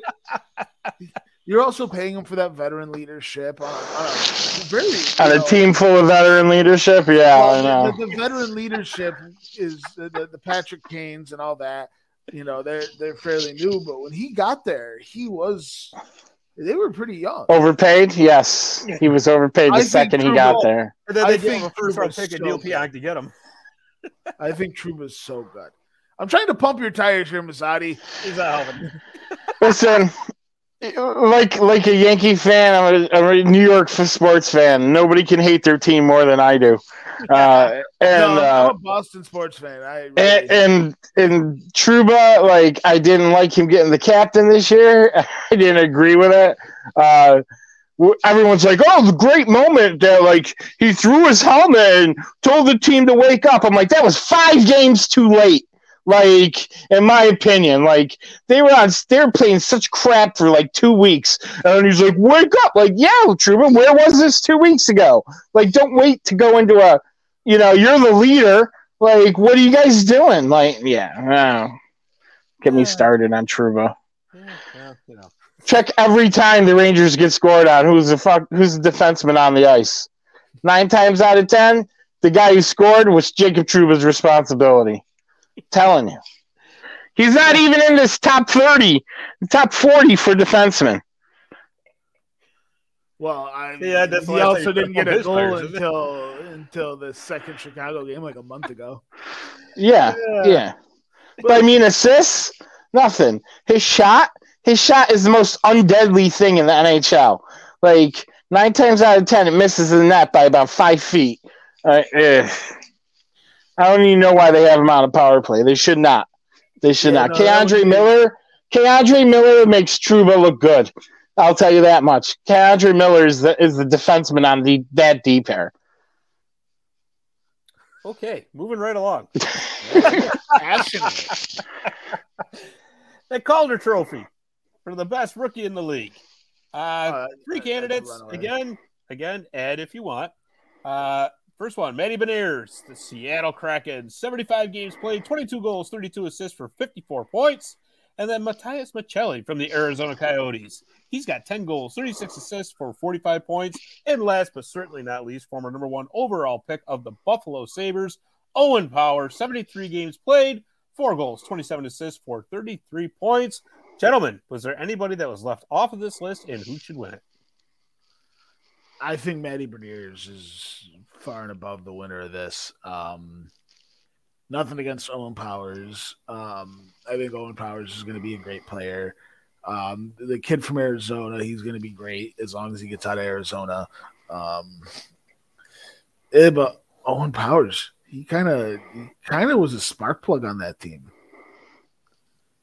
you're also paying him for that veteran leadership uh, uh, on, on a very On you a team full of veteran leadership, yeah, I know. the, the, the veteran leadership is the, the, the Patrick Kanes and all that. You know, they're they're fairly new, but when he got there, he was They were pretty young. Overpaid? Yes. He was overpaid the I second he got Trouba- there. And then I they gave think him a first round pick and so Neil good. To get him. I think Trouba's so good. I'm trying to pump your tires here, Mazzotti. He's not helping. Listen, like like a Yankee fan, I'm a, I'm a New York sports fan. Nobody can hate their team more than I do. Uh, and no, uh, I'm a Boston sports fan. I really, and, and and Trouba, like I didn't like him getting the captain this year. I didn't agree with it. Uh, w- everyone's like, "Oh, the great moment that like he threw his helmet and told the team to wake up." I'm like, that was five games too late. Like, in my opinion, like they were on, they were playing such crap for like two weeks, and he's like, "Wake up!" Like, yeah, Trouba, where was this two weeks ago? Like, don't wait to go into a, you know, you're the leader. Like, what are you guys doing? Like, yeah, oh. get me started on Trouba. Yeah, well, you know. Check every time the Rangers get scored on. Who's the fuck? Who's the defenseman on the ice? Nine times out of ten, the guy who scored was Jacob Trouba's responsibility. telling you, he's not even in this top thirty, top forty for defensemen. well, I Yeah, he also didn't get a goal tires, until until the second Chicago game, like a month ago. Yeah, yeah. But I mean, assists, nothing. His shot, his shot is the most undeadly thing in the NHL. Like nine times out of ten, it misses the net by about five feet. Uh, eh. I don't even know why they have him on a power play. They should not. They should Yeah, not. no, that K'Andre would be- Miller, K'Andre Miller makes Trouba look good. I'll tell you that much. K'Andre Miller is the is the defenseman on the that D pair. Okay, moving right along. Passionate. The Calder Trophy for the best rookie in the league. Uh, Uh, three candidates again. Again, Ed, if you want. Uh, first one, Matty Beniers, the Seattle Kraken, seventy-five games played, twenty-two goals, thirty-two assists for fifty-four points. And then Matias Maccelli from the Arizona Coyotes. He's got 10 goals, 36 assists for 45 points. And last but certainly not least, former number one overall pick of the Buffalo Sabres, Owen Power, 73 games played, four goals, 27 assists for 33 points. Gentlemen, was there anybody that was left off of this list and who should win it? I think Matty Beniers is far and above the winner of this. Um, nothing against Owen Powers. Um, I think Owen Powers is going to be a great player. Um, the kid from Arizona, he's going to be great as long as he gets out of Arizona. Um, eh, but Owen Powers, he kind of, kind of was a spark plug on that team.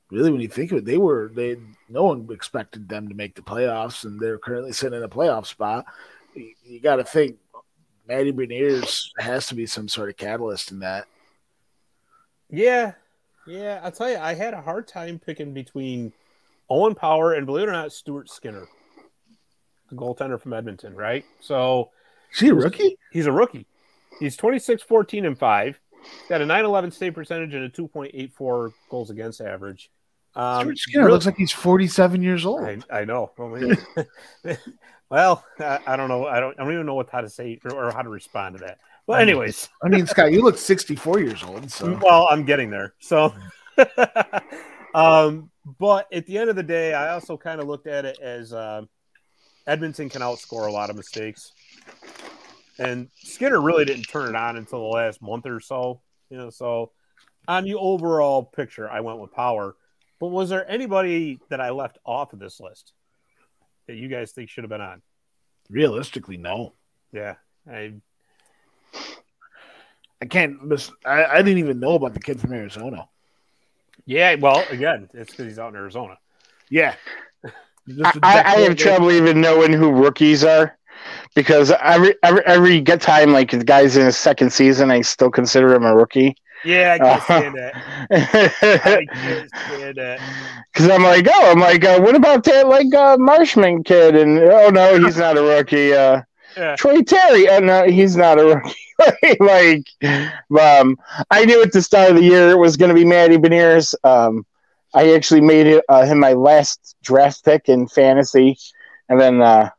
Really, when you think of it, they were they. No one expected them to make the playoffs, and they're currently sitting in a playoff spot you, you got to think Matty Beniers has to be some sort of catalyst in that. Yeah, yeah. I'll tell you, I had a hard time picking between Owen Power and believe it or not, Stuart Skinner, the goaltender from Edmonton, right? So Is he a rookie? he's a rookie. He's 26, 14, and 5. Got a 911 save percentage and a 2.84 goals against average. Um, Stuart Skinner really- looks like he's 47 years old. I, I know. Oh, well, I, I don't know. I don't. I don't even know what how to say or, or how to respond to that. Well, anyways, I mean, Scott, you look 64 years old. So well, I'm getting there. So, um, but at the end of the day, I also kind of looked at it as uh, Edmonton can outscore a lot of mistakes, and Skinner really didn't turn it on until the last month or so. You know, so on the overall picture, I went with Power. But was there anybody that I left off of this list that you guys think should have been on? realistically, no. Yeah, I I can't. Miss, I, I didn't even know about the kid from Arizona. yeah. Well, again, it's because he's out in Arizona. Yeah. I, Just a I, I have trouble even knowing who rookies are because every every every get time like the guy's in his second season, I still consider him a rookie. Yeah, I can't stand that. I Because can't stand that. I'm like, oh, I'm like, uh, what about that like uh, Marshman kid? And oh no, he's not a rookie. Uh, Yeah. Troy Terry, oh no, he's not a rookie. like, um, I knew at the start of the year it was going to be Matty Beniers. Um, I actually made it, uh, him my last draft pick in fantasy, and then uh,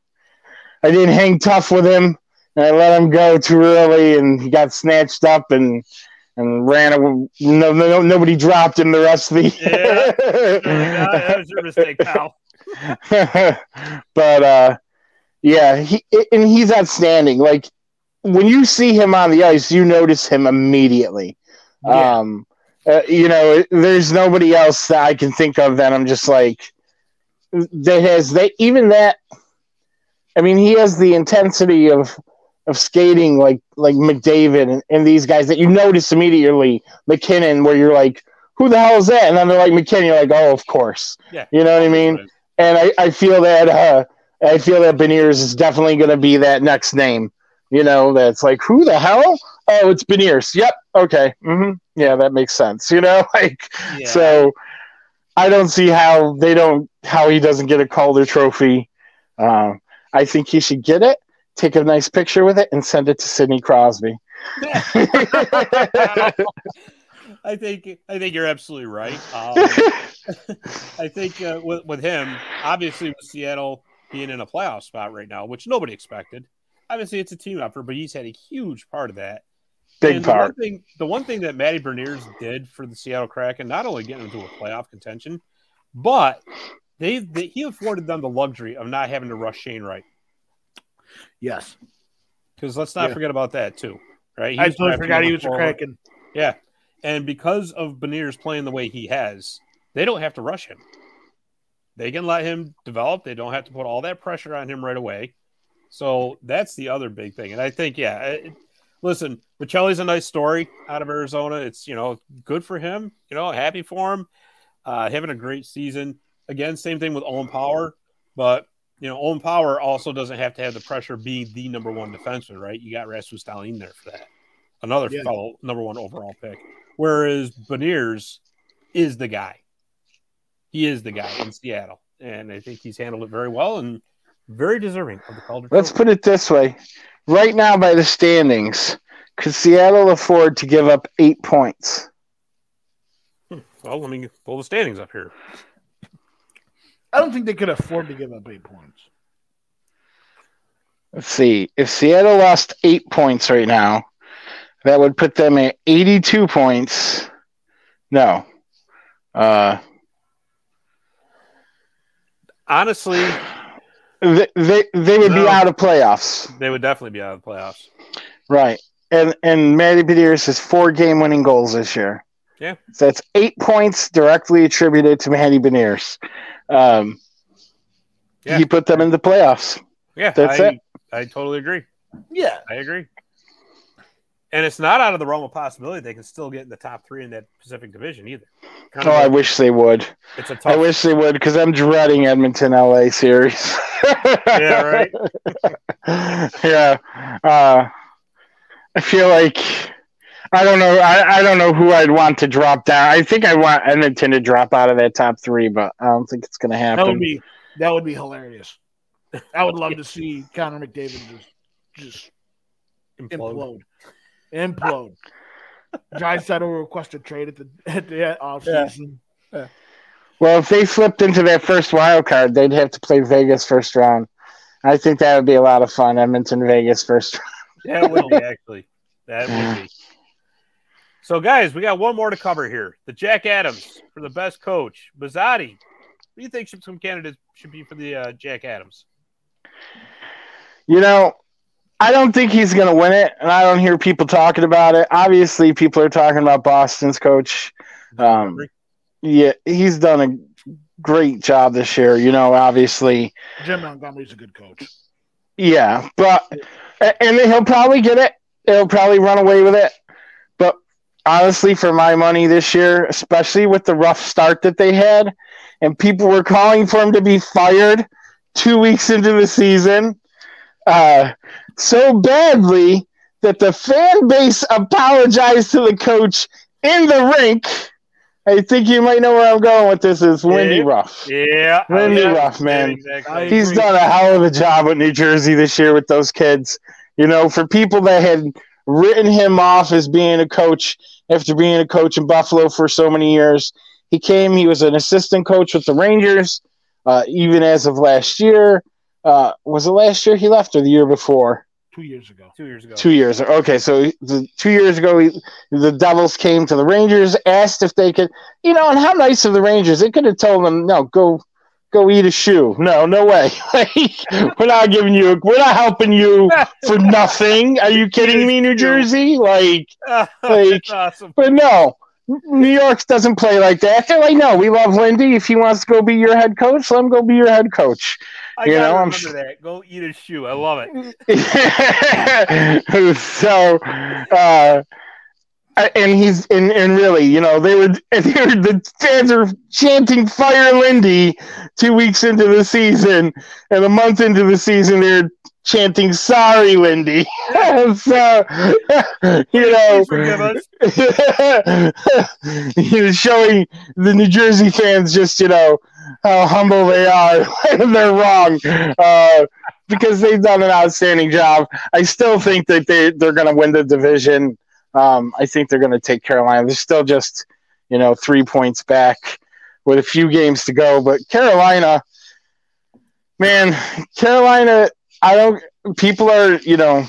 I didn't hang tough with him, and I let him go too early, and he got snatched up and and ran. away. No, no, nobody dropped him the rest of the Yeah. year. My that was your mistake, pal. but uh, yeah, he and he's outstanding. Like when you see him on the ice, you notice him immediately. Yeah. Um, uh, you know, there's nobody else that I can think of that I'm just like that has they even that. I mean, he has the intensity of of skating like like McDavid and, and these guys that you notice immediately. MacKinnon, where you're like, who the hell is that? And then they're like MacKinnon, you're like, oh, of course. Yeah. You know what I mean? And I, I feel that uh, I feel that Beniers is definitely going to be that next name. You know, that's like, who the hell? Oh, it's Beniers. Yep. Okay. Mm-hmm. Yeah, that makes sense. You know, like, yeah. so I don't see how they don't, how he doesn't get a Calder trophy. Um, I think he should get it, take a nice picture with it, and send it to Sidney Crosby. I think I think you're absolutely right. Um, I think uh, with, with him, obviously with Seattle being in a playoff spot right now, which nobody expected. Obviously, it's a team effort, but he's had a huge part of that. Big and part. The one, thing, the one thing that Matty Beniers did for the Seattle Kraken, not only getting into a playoff contention, but they, they he afforded them the luxury of not having to rush Shane Wright. Yes, because let's not yeah. forget about that too, right? He I totally forgot he was a Kraken. Yeah, and because of Beniers playing the way he has, they don't have to rush him. They can let him develop. They don't have to put all that pressure on him right away. So that's the other big thing. And I think, yeah, it, listen, Maccelli's a nice story out of Arizona. It's, you know, good for him, you know, happy for him, uh, having a great season. Again, same thing with Owen Power. But, you know, Owen Power also doesn't have to have the pressure being the number one defenseman, right? You got Rasmus Dahlin there for that. Another yeah. fellow number one overall pick. Whereas Beniers is the guy. He is the guy in Seattle. And I think he's handled it very well and very deserving of the Calder. Let's put it this way. Right now, by the standings, could Seattle afford to give up eight points? Hmm. Well, let me pull the standings up here. I don't think they could afford to give up eight points. Let's see. If Seattle lost eight points right now, that would put them at 82 points. No. Uh, Honestly, they they, they would no, be out of playoffs. They would definitely be out of playoffs. Right. And and Matty Beniers has four game winning goals this year. Yeah. So that's eight points directly attributed to Matty Beniers. Um, yeah. He put them in the playoffs. Yeah. That's I, it. I totally agree. Yeah. I agree. And it's not out of the realm of possibility they can still get in the top three in that Pacific Division either. Kind oh, I wish they would. It's a tough... I wish they would because I'm dreading Edmonton LA series. yeah, right. yeah. Uh, I feel like I don't know. I, I don't know who I'd want to drop down. I think I want Edmonton to drop out of that top three, but I don't think it's going to happen. That would be that would be hilarious. I would love to see Connor McDavid just just implode. implode implode. said will request a trade at the at the off season. Yeah. Yeah. Well, if they slipped into their first wild card, they'd have to play Vegas first round. I think that would be a lot of fun. Edmonton, Vegas first round. yeah, it would be actually. That would be. So, guys, we got one more to cover here. The Jack Adams for the best coach, Mazzotti. What do you think some candidates should be for the uh, Jack Adams? You know, I don't think he's going to win it, and I don't hear people talking about it. Obviously, people are talking about Boston's coach. Um, yeah, he's done a great job this year. You know, obviously, Jim Montgomery's a good coach. Yeah, but and he'll probably get it. He'll probably run away with it. But honestly, for my money this year, especially with the rough start that they had, and people were calling for him to be fired two weeks into the season. Uh, so badly that the fan base apologized to the coach in the rink. I think you might know where I'm going with this. Is Lindy yeah. Ruff? Yeah, Lindy yeah. Ruff, man. Exactly. He's done a hell of a job with New Jersey this year with those kids. You know, for people that had written him off as being a coach after being a coach in Buffalo for so many years, he came. He was an assistant coach with the Rangers, uh, even as of last year. Uh, was it last year he left or the year before? two years ago. Two years ago. Two years. Okay, so the, two years ago, he, the Devils came to the Rangers, asked if they could, you know, and how nice of the Rangers. They could have told them, no, go, go eat a shoe. No, no way. we're not giving you. We're not helping you for nothing. Are you kidding me, New Jersey? Like, like. Awesome. But no, New York doesn't play like that. They're like, no, we love Lindy. If he wants to go be your head coach, let him go be your head coach. I you know, I'm that. Go eat a shoe. I love it. so, uh, and he's and, and really, you know, they were, they were the fans are chanting "Fire Lindy" two weeks into the season, and a month into the season, they're chanting "Sorry, Lindy." so, you know, he's showing the New Jersey fans just you know how humble they are when they're wrong. Uh, because they've done an outstanding job. I still think that they, they're going to win the division. Um, I think they're going to take Carolina. They're still just, you know, three points back with a few games to go. But Carolina, man, Carolina, I don't. People are, you know,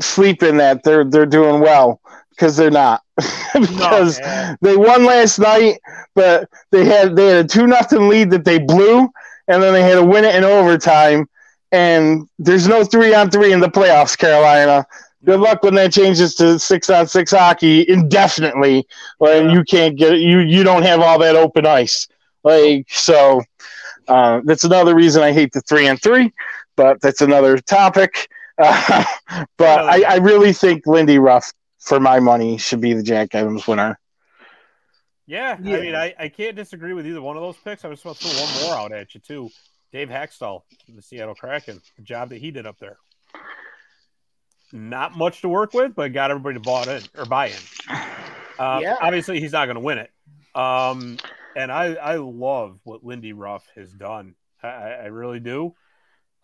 sleeping that they're they're doing well because they're not. because no, they won last night, but they had they had a two nothing lead that they blew, and then they had to win it in overtime. And there's no three on three in the playoffs, Carolina. Good luck when that changes to six on six hockey indefinitely. When yeah. you can't get you you don't have all that open ice. Like so, uh, that's another reason I hate the three and three. But that's another topic. Uh, but I, I really think Lindy Ruff, for my money, should be the Jack Adams winner. Yeah, yeah. I mean, I, I can't disagree with either one of those picks. I was supposed to throw one more out at you too. Dave Hakstol, the Seattle Kraken, the job that he did up there not much to work with, but got everybody to buy in or buy in. Uh, yeah. Obviously, he's not going to win it. Um, and I, I love what Lindy Ruff has done. I, I really do.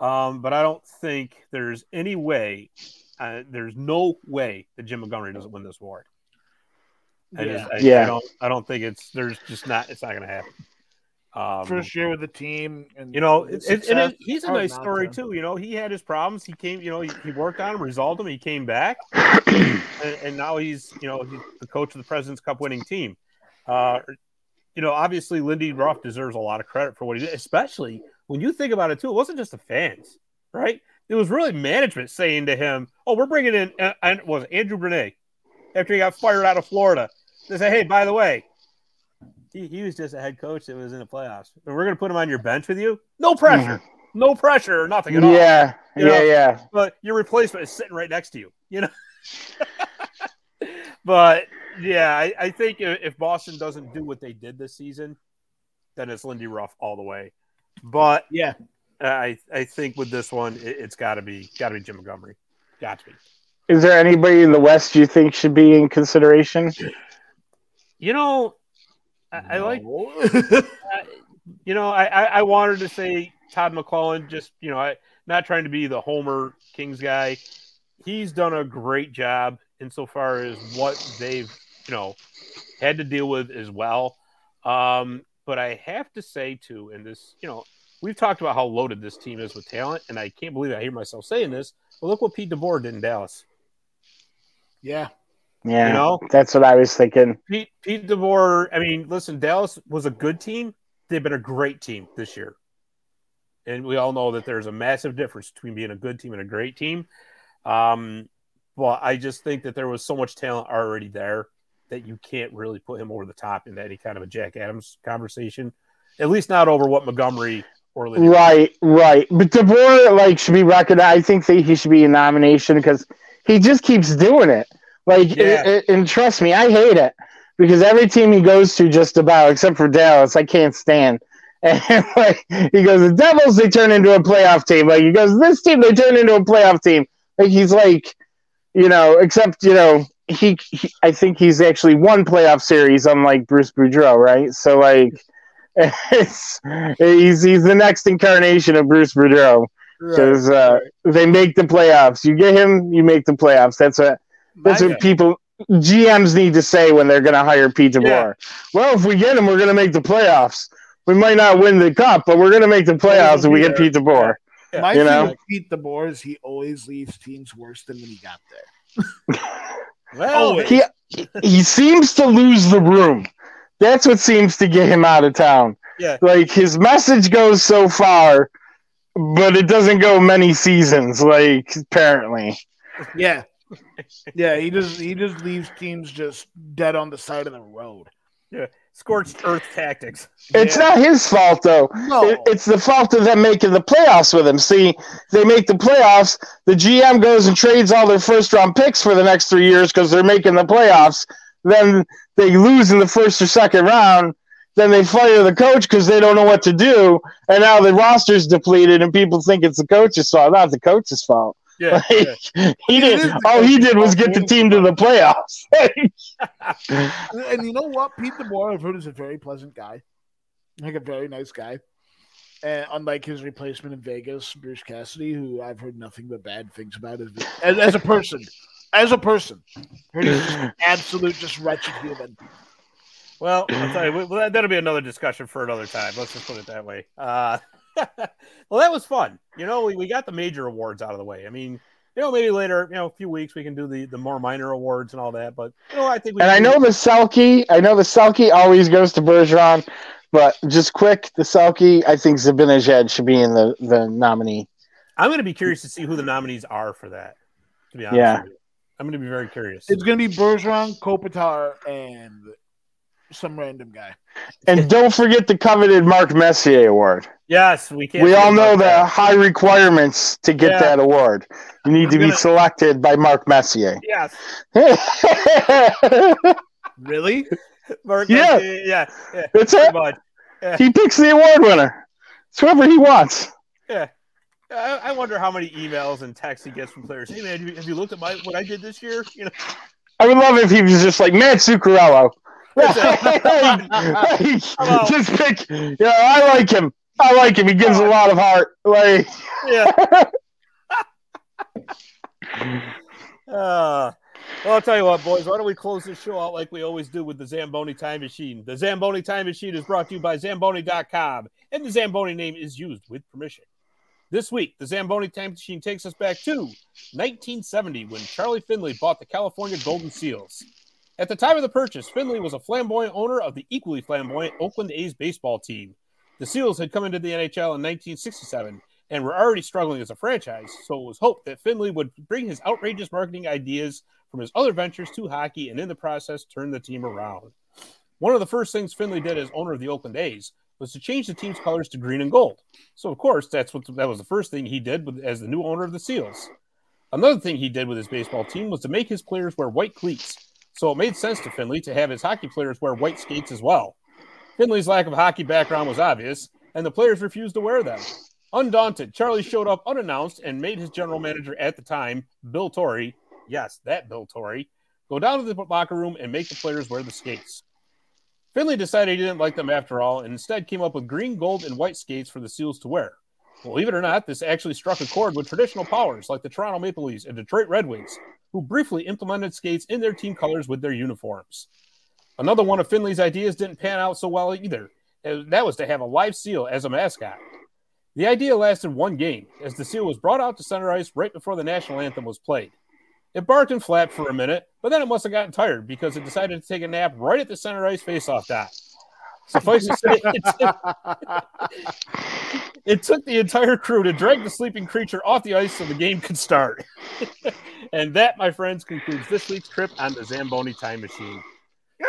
Um, but I don't think there's any way, uh, there's no way that Jim Montgomery doesn't win this award. I yeah. Just, I, yeah. I don't, I don't think it's, there's just not, it's not going to happen. Um, First year with the team, and you know, it, and it, he's a nice story to. too. You know, he had his problems. He came, you know, he, he worked on them, resolved them. He came back, and, and, now he's, you know, he's the coach of the President's Cup winning team. Uh, you know, obviously, Lindy Ruff deserves a lot of credit for what he did, especially when you think about it too. It wasn't just the fans, right? It was really management saying to him, "Oh, we're bringing in," uh, and was Andrew Brunette after he got fired out of Florida. They say, "Hey, by the way, he, he was just a head coach that was in the playoffs. And we're going to put him on your bench with you. No pressure. Mm-hmm. No pressure or nothing at all. Yeah. You know? Yeah. Yeah. But your replacement is sitting right next to you, you know? but yeah, I, I, think if Boston doesn't do what they did this season, then it's Lindy Ruff all the way. But yeah, I I think with this one, it, has got to be got to be Jim Montgomery. Got to be. Is there anybody in the West you think should be in consideration? You know, I. I like, uh, you know, I, I wanted to say Todd McLellan, just you know, I not trying to be the Homer Kings guy. He's done a great job insofar as what they've you know had to deal with as well. Um, but I have to say too, and this, you know, we've talked about how loaded this team is with talent, and I can't believe I hear myself saying this. But look what Pete DeBoer did in Dallas. Yeah, yeah, you know, that's what I was thinking. Pete, Pete DeBoer. I mean, listen, Dallas was a good team. They've been a great team this year, and we all know that there's a massive difference between being a good team and a great team. Um, well, I just think that there was so much talent already there that you can't really put him over the top into any kind of a Jack Adams conversation. At least not over what Montgomery or Lindy right, right. But DeBoer like should be recognized. I think that he should be a nomination because he just keeps doing it. Like, yeah. it, it, and trust me, I hate it because every team he goes to, just about except for Dallas, I can't stand. And like he goes, the Devils they turn into a playoff team. Like he goes, this team they turn into a playoff team. Like he's like, you know, except you know he, he I think he's actually won playoff series, unlike Bruce Boudreau, right? So like, it's he's he's the next incarnation of Bruce Boudreau because right, uh, right. they make the playoffs. You get him, you make the playoffs. That's what that's what people GMs need to say when they're going to hire Pete DeBoer. Yeah. Well, if we get him, we're going to make the playoffs. We might not win the cup, but we're going to make the playoffs if we get Pete DeBoer. Yeah. My you know? Pete DeBoer is he always leaves teams worse than when he got there. well, he he seems to lose the room. That's what seems to get him out of town. Yeah. Like his message goes so far, but it doesn't go many seasons. Like apparently. Yeah. Yeah, he just he just leaves teams just dead on the side of the road. Yeah, scorched earth tactics. It's Yeah. not his fault though. No. It- it's the fault of them making the playoffs with him. See, they make the playoffs. The GM goes and trades all their first round picks for the next three years because they're making the playoffs. Then they lose in the first or second round. Then they fire the coach because they don't know what to do. And now the roster's depleted, and people think it's the coach's fault. Not the coach's fault. Yeah, Like, yeah. he did. All he did was get the team to the playoffs. And you know what? Pete DeBoer, I've heard, is a very pleasant guy, like a very nice guy. And unlike his replacement in Vegas, Bruce Cassidy, who I've heard nothing but bad things about as, as, as a person, as a person, heard he's an absolute, just wretched human. Well, I'll tell you, well, that'll be another discussion for another time. Let's just put it that way. Uh, well, that was fun. You know, we, we got the major awards out of the way. I mean, you know, maybe later, you know, a few weeks we can do the, the more minor awards and all that. But you know, I think we And I know the Selke. I know the Selke always goes to Bergeron, but just quick, the Selke. I think Zibanejad should be in the the nominee. I'm going to be curious to see who the nominees are for that. To be honest, Yeah. with you. I'm going to be very curious. It's going to be Bergeron, Kopitar, and some random guy. And don't forget the coveted Mark Messier award. Yes, we can't. we all know about the that. high requirements to get Yeah. that award. You need I'm to be gonna- selected by Mark Messier. Yes, Really? Mark, Yeah. yeah, yeah. That's it. much. He picks the award winner. It's whoever he wants. Yeah. I, I wonder how many emails and texts he gets from players. Hey man, have you, have you looked at my what I did this year? You know, I would love if he was just like Matt Zuccarello. That's Like, just pick. Yeah, I like him. I like him. He gives a lot of heart. Like, yeah. Uh, well, I'll tell you what, boys. Why don't we close this show out like we always do with the Zamboni Time Machine? The Zamboni Time Machine is brought to you by Zamboni.com, and the Zamboni name is used with permission. This week, the Zamboni Time Machine takes us back to 1970 when Charlie Finley bought the California Golden Seals. At the time of the purchase, Finley was a flamboyant owner of the equally flamboyant Oakland A's baseball team. The Seals had come into the NHL in 1967 and were already struggling as a franchise, so it was hoped that Finley would bring his outrageous marketing ideas from his other ventures to hockey and in the process turn the team around. One of the first things Finley did as owner of the Oakland A's was to change the team's colors to green and gold. So of course, that's what that was the first thing he did with, as the new owner of the Seals. Another thing he did with his baseball team was to make his players wear white cleats. So it made sense to Finley to have his hockey players wear white skates as well. Finley's lack of hockey background was obvious, and the players refused to wear them. Undaunted, Charlie showed up unannounced and made his general manager at the time, Bill Torrey, yes, that Bill Torrey, go down to the locker room and make the players wear the skates. Finley decided he didn't like them after all and instead came up with green, gold, and white skates for the Seals to wear. Believe it or not, this actually struck a chord with traditional powers like the Toronto Maple Leafs and Detroit Red Wings, who briefly implemented skates in their team colors with their uniforms. Another one of Finley's ideas didn't pan out so well either. That was to have a live seal as a mascot. The idea lasted one game, as the seal was brought out to center ice right before the national anthem was played. It barked and flapped for a minute, but then it must have gotten tired because it decided to take a nap right at the center ice faceoff dot. Suffice to say, it it took the entire crew to drag the sleeping creature off the ice so the game could start. and that, my friends, concludes this week's trip on the Zamboni Time Machine.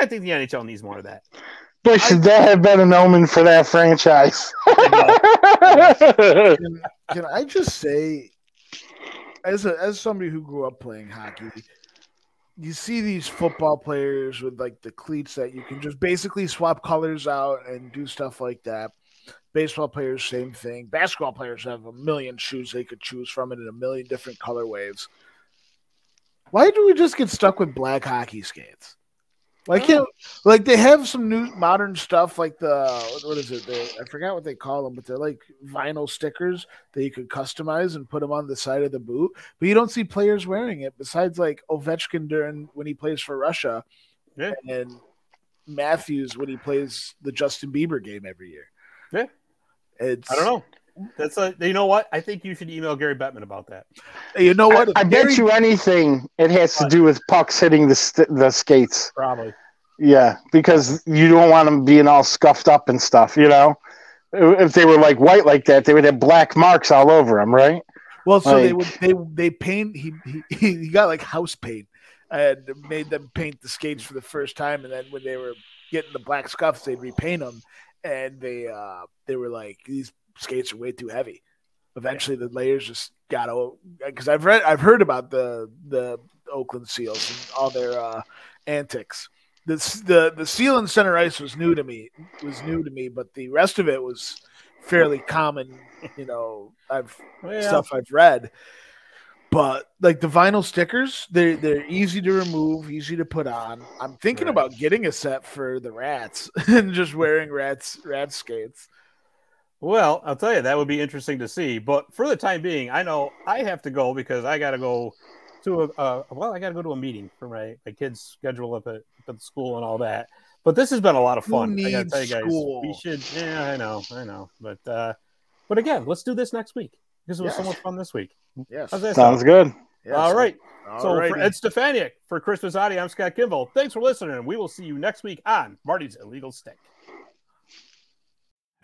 I think the NHL needs more of that. But should that have been an omen for that franchise? can, can I just say, as a as somebody who grew up playing hockey, you see these football players with like the cleats that you can just basically swap colors out and do stuff like that. Baseball players, same thing. Basketball players have a million shoes they could choose from and in a million different color waves. Why do we just get stuck with black hockey skates? Why oh. can't like they have some new modern stuff like the what is it? The, I forgot what they call them, but they're like vinyl stickers that you could customize and put them on the side of the boot. But you don't see players wearing it besides like Ovechkin during when he plays for Russia, Yeah. and Matthews when he plays the Justin Bieber game every year. Yeah. It's I don't know. That's a, you know what? I think you should email Gary Bettman about that. You know what? I, I bet you anything it has to do with pucks hitting the st- the skates. Probably. Yeah, because you don't want them being all scuffed up and stuff. You know, if they were like white like that, they would have black marks all over them, right? Well, so like, they would they they paint. He, he he got like house paint and made them paint the skates for the first time, and then when they were getting the black scuffs, they'd repaint them, and they uh they were like these skates are way too heavy. Eventually, the layers just got because I've read I've heard about the the Oakland Seals and all their uh, antics. The, the the seal in center ice was new to me was new to me, but the rest of it was fairly common. You know, I've yeah. stuff I've read. But like the vinyl stickers, they're they're easy to remove, easy to put on. I'm thinking right. about getting a set for the rats and just wearing rats rat skates. Well, I'll tell you that would be interesting to see. But for the time being, I know I have to go because I got to go to a uh, well, I got to go to a meeting for my my kids' schedule up at, at the school and all that. But this has been a lot of fun. I gotta tell you guys, school? we should. Yeah, I know, I know. But uh, but again, let's do this next week because it was yes. so much fun this week. Yes, sounds sound? good. Yes. All right. All so righty. for Ed Stefaniak for Chris Mazzotti, I'm Scott Kimball. Thanks for listening, and we will see you next week on Marty's Illegal Stick.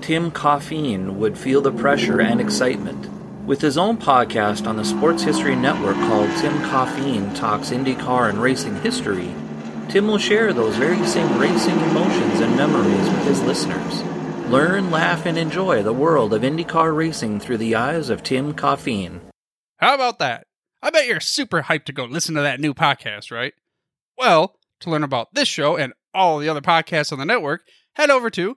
Tim Coffeen would feel the pressure and excitement. With his own podcast on the Sports History Network called Tim Coffeen Talks IndyCar and Racing History, Tim will share those very same racing emotions and memories with his listeners. Learn, laugh, and enjoy the world of IndyCar racing through the eyes of Tim Coffeen. How about that? I bet you're super hyped to go listen to that new podcast, right? Well, to learn about this show and all the other podcasts on the network, head over to